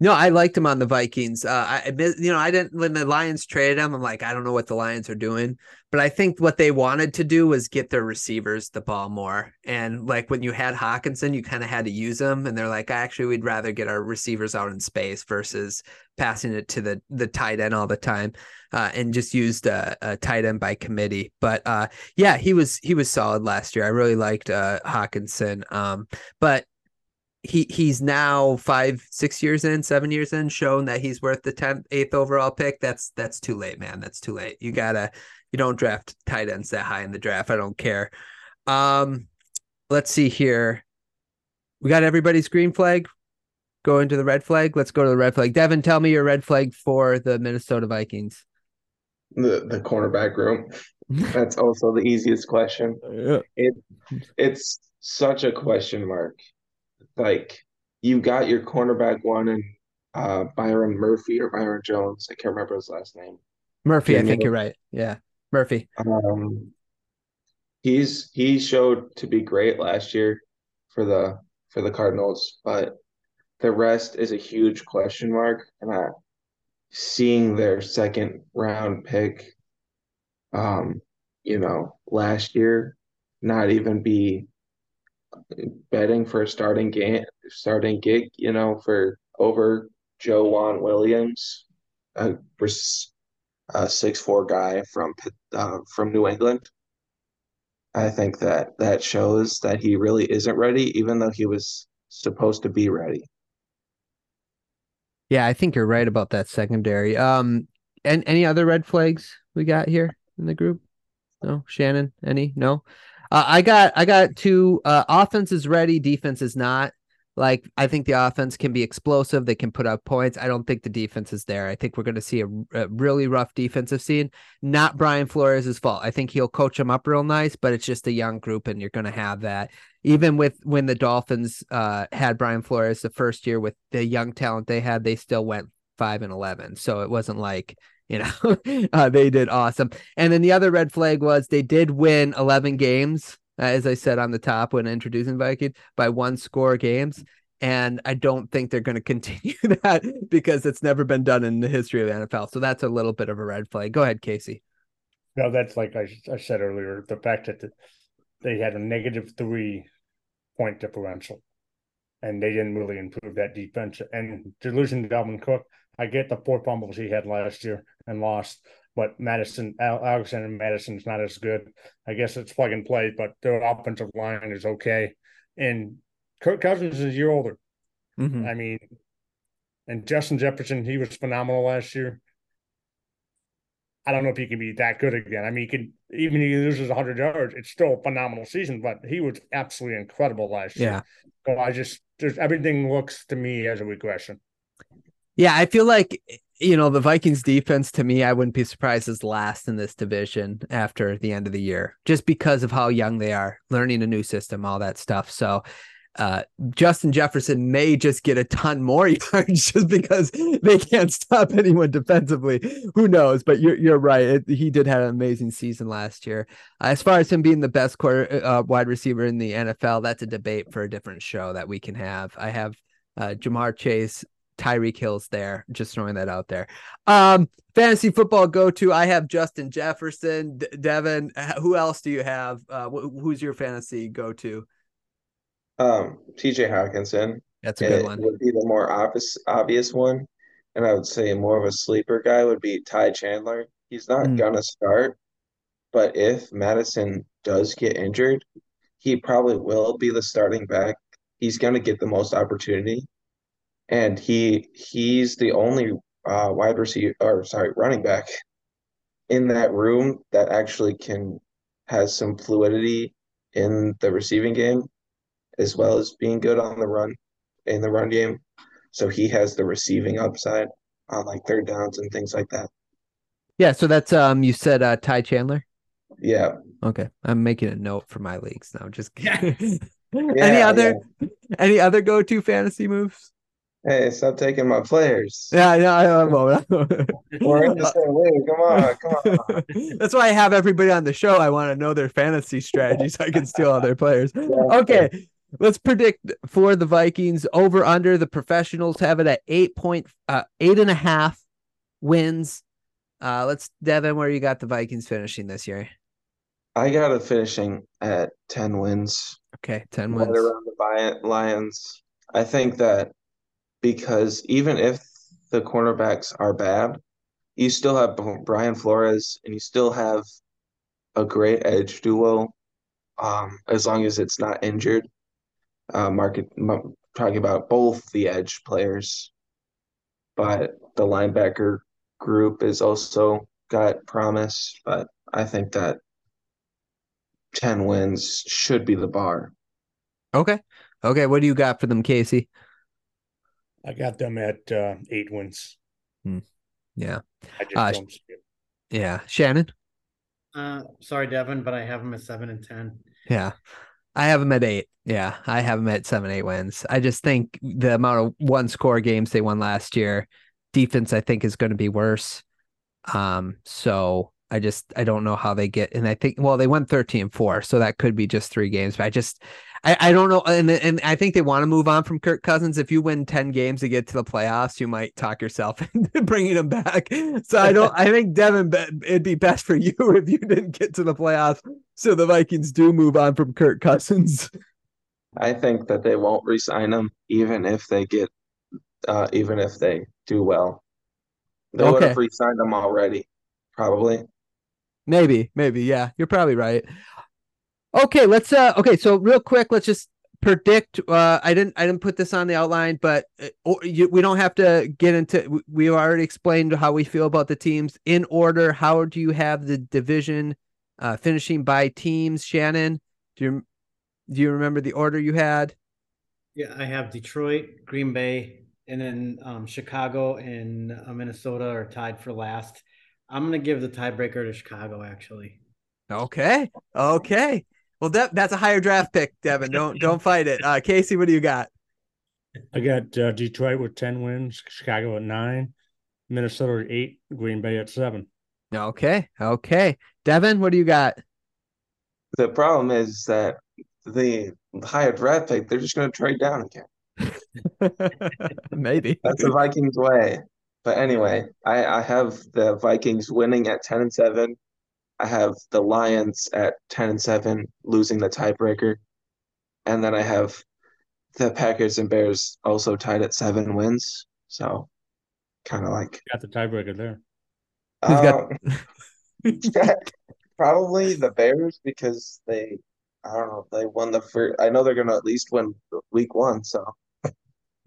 No, I liked him on the Vikings. Uh, I, you know, I didn't when the Lions traded him. I'm like, I don't know what the Lions are doing, but I think what they wanted to do was get their receivers the ball more. And like when you had Hockenson, you kind of had to use them, and they're like, actually, we'd rather get our receivers out in space versus passing it to the the tight end all the time, uh, and just used a, a, tight end by committee. But uh, yeah, he was he was solid last year. I really liked uh, Hockenson. Um, but he he's now five six years in seven years in shown that he's worth the 10th eighth overall pick. That's that's too late man. That's too late. You gotta you don't draft tight ends that high in the draft. I don't care. Um let's see here. We got everybody's green flag go into the red flag. Let's go to the red flag. Davin tell me your red flag for the minnesota vikings. The the cornerback room. That's also the easiest question. Yeah. it it's such a question mark like you got your cornerback one and uh, Byron Murphy or Byron Jones. I can't remember his last name. Murphy, I think you're right. Yeah, Murphy. Um, he's he showed to be great last year for the for the Cardinals, but the rest is a huge question mark. And I, seeing their second round pick, um, you know, last year, not even be betting for a starting game, starting gig, you know, for over Joejuan Williams, a, a six four guy from uh, from New England. I think that that shows that he really isn't ready, even though he was supposed to be ready. Yeah, I think you're right about that secondary. Um, and any other red flags we got here in the group? No, Shannon, any? No. Uh, I got I got two. Uh, offense is ready, defense is not. Like I think the offense can be explosive. They can put up points. I don't think the defense is there. I think we're going to see a, a, really rough defensive scene. Not Brian Flores' fault. I think he'll coach them up real nice, but it's just a young group, and you're going to have that. Even with when the Dolphins uh, had Brian Flores the first year with the young talent they had, they still went five and eleven. So it wasn't like you know, uh, they did awesome. And then the other red flag was they did win 11 games, uh, as I said on the top when introducing Viking, by one score games. And I don't think they're going to continue that because it's never been done in the history of the NFL. So that's a little bit of a red flag. Go ahead, Casey. No, that's like I, I said earlier the fact that the, they had a negative three point differential and they didn't really improve that defense. And to losing Dalvin Cook, I get the four fumbles he had last year and lost, but Mattison, Alexander Mattison's not as good. I guess it's plug and play, but their offensive line is okay. And Kirk Cousins is a year older. Mm-hmm. I mean, and Justin Jefferson, he was phenomenal last year. I don't know if he can be that good again. I mean, he can even if he loses 100 yards, it's still a phenomenal season, but he was absolutely incredible last yeah. year. So I just, there's everything looks to me as a regression. Yeah, I feel like you know the Vikings defense to me, I wouldn't be surprised as last in this division after the end of the year, just because of how young they are, learning a new system, all that stuff. So uh, Justin Jefferson may just get a ton more yards just because they can't stop anyone defensively. Who knows? But you're you're right. It, he did have an amazing season last year. Uh, as far as him being the best quarter uh, wide receiver in the NFL, that's a debate for a different show that we can have. I have uh, Ja'Marr Chase, Tyreek Hill's there. Just throwing that out there. Um, fantasy football go to. I have Justin Jefferson, Davin. Who else do you have? Uh, wh- who's your fantasy go to? Um, TJ Hockenson. That's a good it one. Would be the more obvious obvious one, and I would say more of a sleeper guy would be Ty Chandler. He's not Mm. gonna start, but if Mattison does get injured, he probably will be the starting back. He's gonna get the most opportunity, and he he's the only uh, wide receiver or sorry running back in that room that actually can has some fluidity in the receiving game as well as being good on the run in the run game. So he has the receiving upside on like third downs and things like that. Yeah, so that's um you said uh Ty Chandler. Yeah. Okay. I'm making a note for my leagues now. Just any Yeah, other any other go-to fantasy moves? Hey, stop taking my players. Yeah, yeah, I, I won't. We're in the same league. Come on, come on. That's why I have everybody on the show. I want to know their fantasy strategy so I can steal all their players. Okay, let's predict for the Vikings over under. The professionals have it at eight point uh, eight and a half wins. Uh, let's Davin, where you got the Vikings finishing this year? I got it finishing at 10 wins. Okay, ten right wins. around the Lions. I think that because even if the cornerbacks are bad, you still have Brian Flores and you still have a great edge duo, um, as long as it's not injured. Uh, market m- talking about both the edge players, but the linebacker group is also got promise. But I think that ten wins should be the bar. Okay, okay. What do you got for them, Casey? I got them at uh, eight wins. Yeah, I just Uh, don't yeah. Shannon. Uh, sorry, Devin, but I have them at seven and ten. Yeah. I have them at eight. Yeah. I have them at seven, eight wins. I just think the amount of one score games they won last year, defense, I think, is going to be worse. Um, so I just I don't know how they get and I think well they went 13 and 4 so that could be just three games but I just I, I don't know and and I think they want to move on from Kirk Cousins if you win 10 games to get to the playoffs you might talk yourself into bringing him back so I don't I think Davin it'd be best for you if you didn't get to the playoffs so the Vikings do move on from Kirk Cousins I think that they won't re-sign him even if they get uh even if they do well. They would have re-signed him already, probably. Maybe, maybe, yeah, you're probably right. Okay, let's uh okay, so real quick, let's just predict uh I didn't I didn't put this on the outline, but uh, you, we don't have to get into we- we already explained how we feel about the teams in order. How do you have the division uh finishing by teams, Shannon? Do you do you remember the order you had? Yeah, I have Detroit, Green Bay, and then um, Chicago and uh, Minnesota are tied for last. I'm gonna give the tiebreaker to Chicago. Actually, Okay. Okay. Well, that that's a higher draft pick, Davin. Don't don't fight it. Uh Casey, what do you got? I got uh, Detroit with 10 wins, Chicago at nine, Minnesota at eight, Green Bay at seven. Okay. Okay. Davin, what do you got? The problem is that the higher draft pick, they're just going to trade down again. Maybe. That's the Vikings way. But anyway, I, I have the Vikings winning at 10 and 7. I have the Lions at 10 and 7, losing the tiebreaker. And then I have the Packers and Bears also tied at seven wins. So kind of like Got the tiebreaker there. Who's got- um, probably the Bears because they I don't know they won the first. I know they're gonna at least win week one. So Probably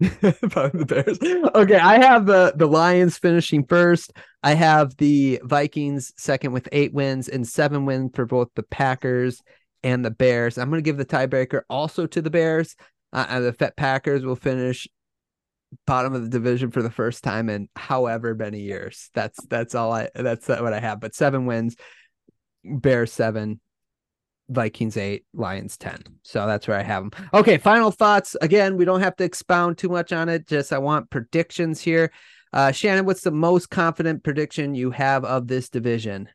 the Bears. Okay, I have the the Lions finishing first. I have the Vikings second with eight wins and seven wins for both the Packers and the Bears. I'm going to give the tiebreaker also to the Bears. Uh, the Packers will finish bottom of the division for the first time in however many years. That's that's all I that's what I have. But seven wins, Bears seven, Vikings eight, Lions 10. So that's where I have them. Okay, final thoughts. Again, we don't have to expound too much on it. Just I want predictions here. Uh, Shannon, what's the most confident prediction you have of this division?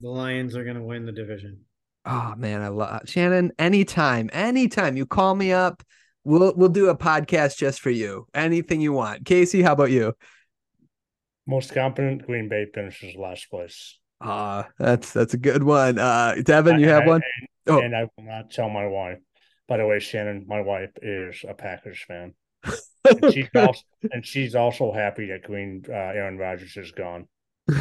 The Lions are going to win the division. Oh man, I love Shannon. Anytime, anytime you call me up, we'll we'll do a podcast just for you. Anything you want. Casey, how about you? Most confident Green Bay finishes last place. Ah, uh, that's that's a good one. Uh Davin, you have I, one? And, oh. and I will not tell my wife. By the way, Shannon, my wife is a Packers fan. and she's also and she's also happy that Green uh, Aaron Rodgers is gone.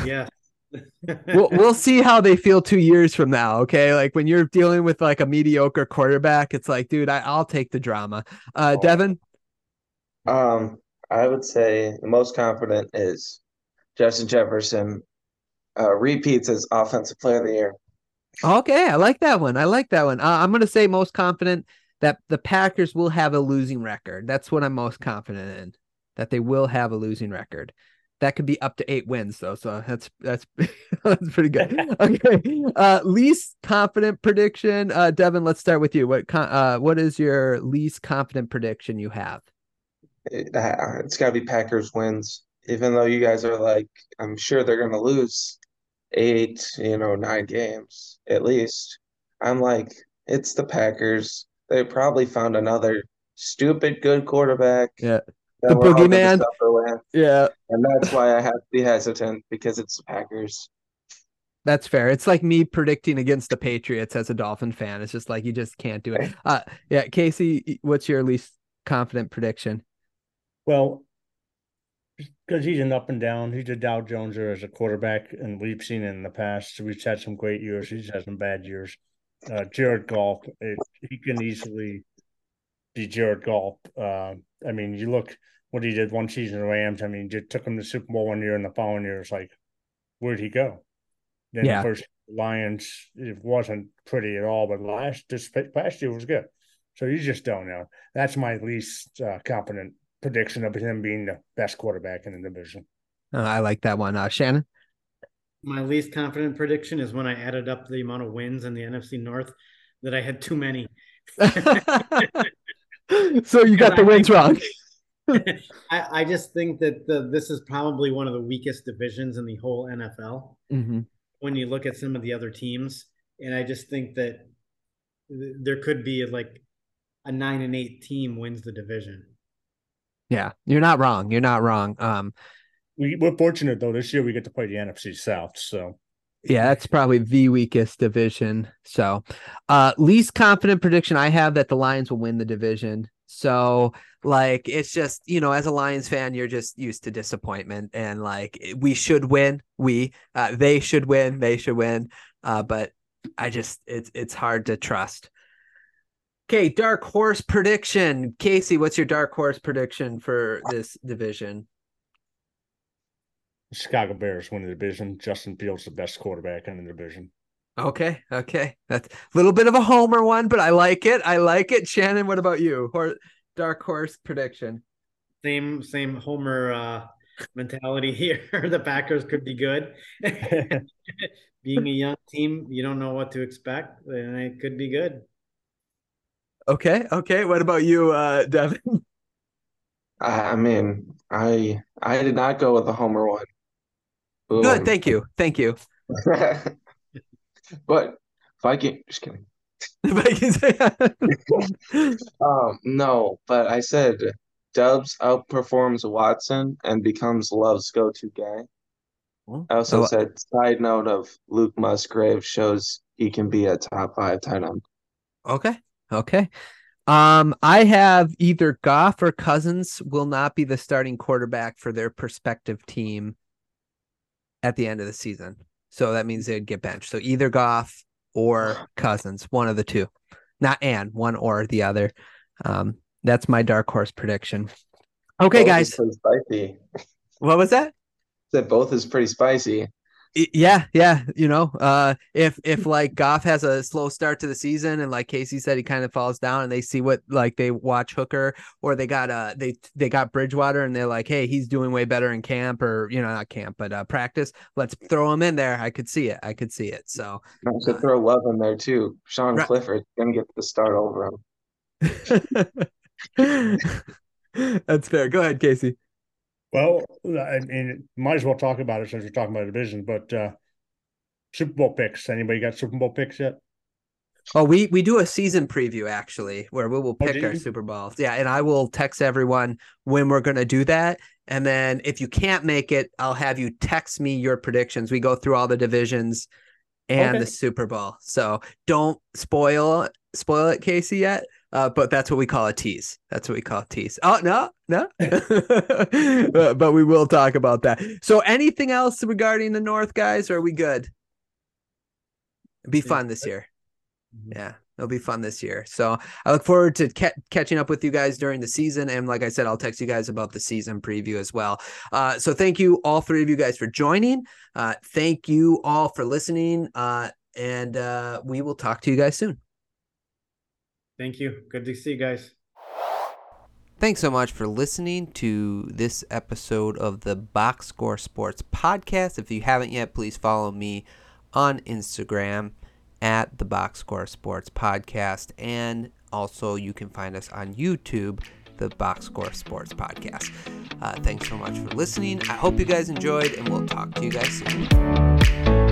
Yeah. we'll we'll see how they feel two years from now. Okay, like when you're dealing with like a mediocre quarterback, it's like, dude, I, will take the drama. Uh, oh. Davin. Um, I would say the most confident is Justin Jefferson uh, repeats as offensive player of the year. Okay, I like that one. I like that one. Uh, I'm going to say most confident that the Packers will have a losing record. That's what I'm most confident in. That they will have a losing record. That could be up to eight wins though, so that's that's that's pretty good. okay, uh, least confident prediction, uh, Davin. Let's start with you. What uh, what is your least confident prediction you have? It, uh, it's got to be Packers wins. Even though you guys are like, I'm sure they're going to lose eight, you know, nine games at least. I'm like, it's the Packers. They probably found another stupid good quarterback. Yeah. The boogeyman. Yeah. And that's why I have to be hesitant because it's the Packers. That's fair. It's like me predicting against the Patriots as a Dolphin fan. It's just like you just can't do it. Uh yeah, Casey, what's your least confident prediction? Well, because he's an up and down. He's a Dow Joneser as a quarterback, and we've seen it in the past. We've had some great years. He's had some bad years. Uh, Jared Goff, it, he can easily be Jared Goff. Uh, I mean, you look what he did one season in the Rams. I mean, just took him to Super Bowl one year, and the following year, it's like, where'd he go? Then yeah. the first Lions, it wasn't pretty at all, but last this past year was good. So you just don't know. That's my least uh, confident prediction of him being the best quarterback in the division. Uh, I like that one, uh, Shannon. My least confident prediction is when I added up the amount of wins in the NFC North that I had too many. so you got the wins wrong. I, I, just think that the, this is probably one of the weakest divisions in the whole NFL mm-hmm. when you look at some of the other teams. And I just think that there could be like a nine and eight team wins the division. Yeah, you're not wrong. You're not wrong. Um, we, we're fortunate though. This year we get to play the NFC South, so yeah, that's probably the weakest division. So, uh, least confident prediction I have that the Lions will win the division. So, like, it's just you know, as a Lions fan, you're just used to disappointment, and like, we should win. We, uh, they should win. They should win. Uh, but I just, it's it's hard to trust. Okay, dark horse prediction. Casey, what's your dark horse prediction for this division? Chicago Bears win the division. Justin Fields the best quarterback in the division. Okay, okay. That's a little bit of a homer one, but I like it. I like it. Shannon, what about you? Or dark horse prediction? Same same homer uh mentality here. the Packers could be good. Being a young team, you don't know what to expect, and it could be good. Okay, okay. What about you, uh, Davin? I mean, I I did not go with the Homer one. Boom. Good, thank you, thank you. but Viking, just kidding. Vikings. um, no, but I said Doubs outperforms Watson and becomes Love's go-to guy. I also oh, said side note of Luke Musgrave shows he can be a top five tight end. Okay, Okay. Um, I have either Goff or Cousins will not be the starting quarterback for their prospective team at the end of the season. So that means they'd get benched. So either Goff or Cousins, one of the two, not and one or the other. Um, that's my dark horse prediction. Okay, both guys. Spicy. What was that? That both is pretty spicy. Yeah, yeah, you know, uh, if if like Goff has a slow start to the season, and like Casey said, he kind of falls down, and they see what like they watch Hooker, or they got uh they they got Bridgewater, and they're like, hey, he's doing way better in camp, or you know, not camp, but uh, practice. Let's throw him in there. I could see it. I could see it. So I should uh, throw Love in there too. Sean right. Clifford gonna get the start over him. That's fair. Go ahead, Casey. Well, I mean, might as well talk about it since we're talking about division. But uh Super Bowl picks. Anybody got Super Bowl picks yet? Oh, we we do a season preview actually, where we will oh, pick oh, our Super Bowls. Yeah, and I will text everyone when we're going to do that. And then if you can't make it, I'll have you text me your predictions. We go through all the divisions and okay. the Super Bowl. So don't spoil spoil it, Casey, yet. Uh, but that's what we call a tease. That's what we call a tease. Oh no, no. but we will talk about that. So anything else regarding the North guys? are we good? It'd be fun this year. Mm-hmm. Yeah, it'll be fun this year. So I look forward to ca- catching up with you guys during the season. And like I said, I'll text you guys about the season preview as well. Uh, so thank you, all three of you guys, for joining. Uh, thank you all for listening. Uh, and uh, we will talk to you guys soon. Thank you. Good to see you guys. Thanks so much for listening to this episode of the Box Score Sports Podcast. If you haven't yet, please follow me on Instagram at the Box Score Sports Podcast. And also, you can find us on YouTube, the Box Score Sports Podcast. Uh, thanks so much for listening. I hope you guys enjoyed, and we'll talk to you guys soon.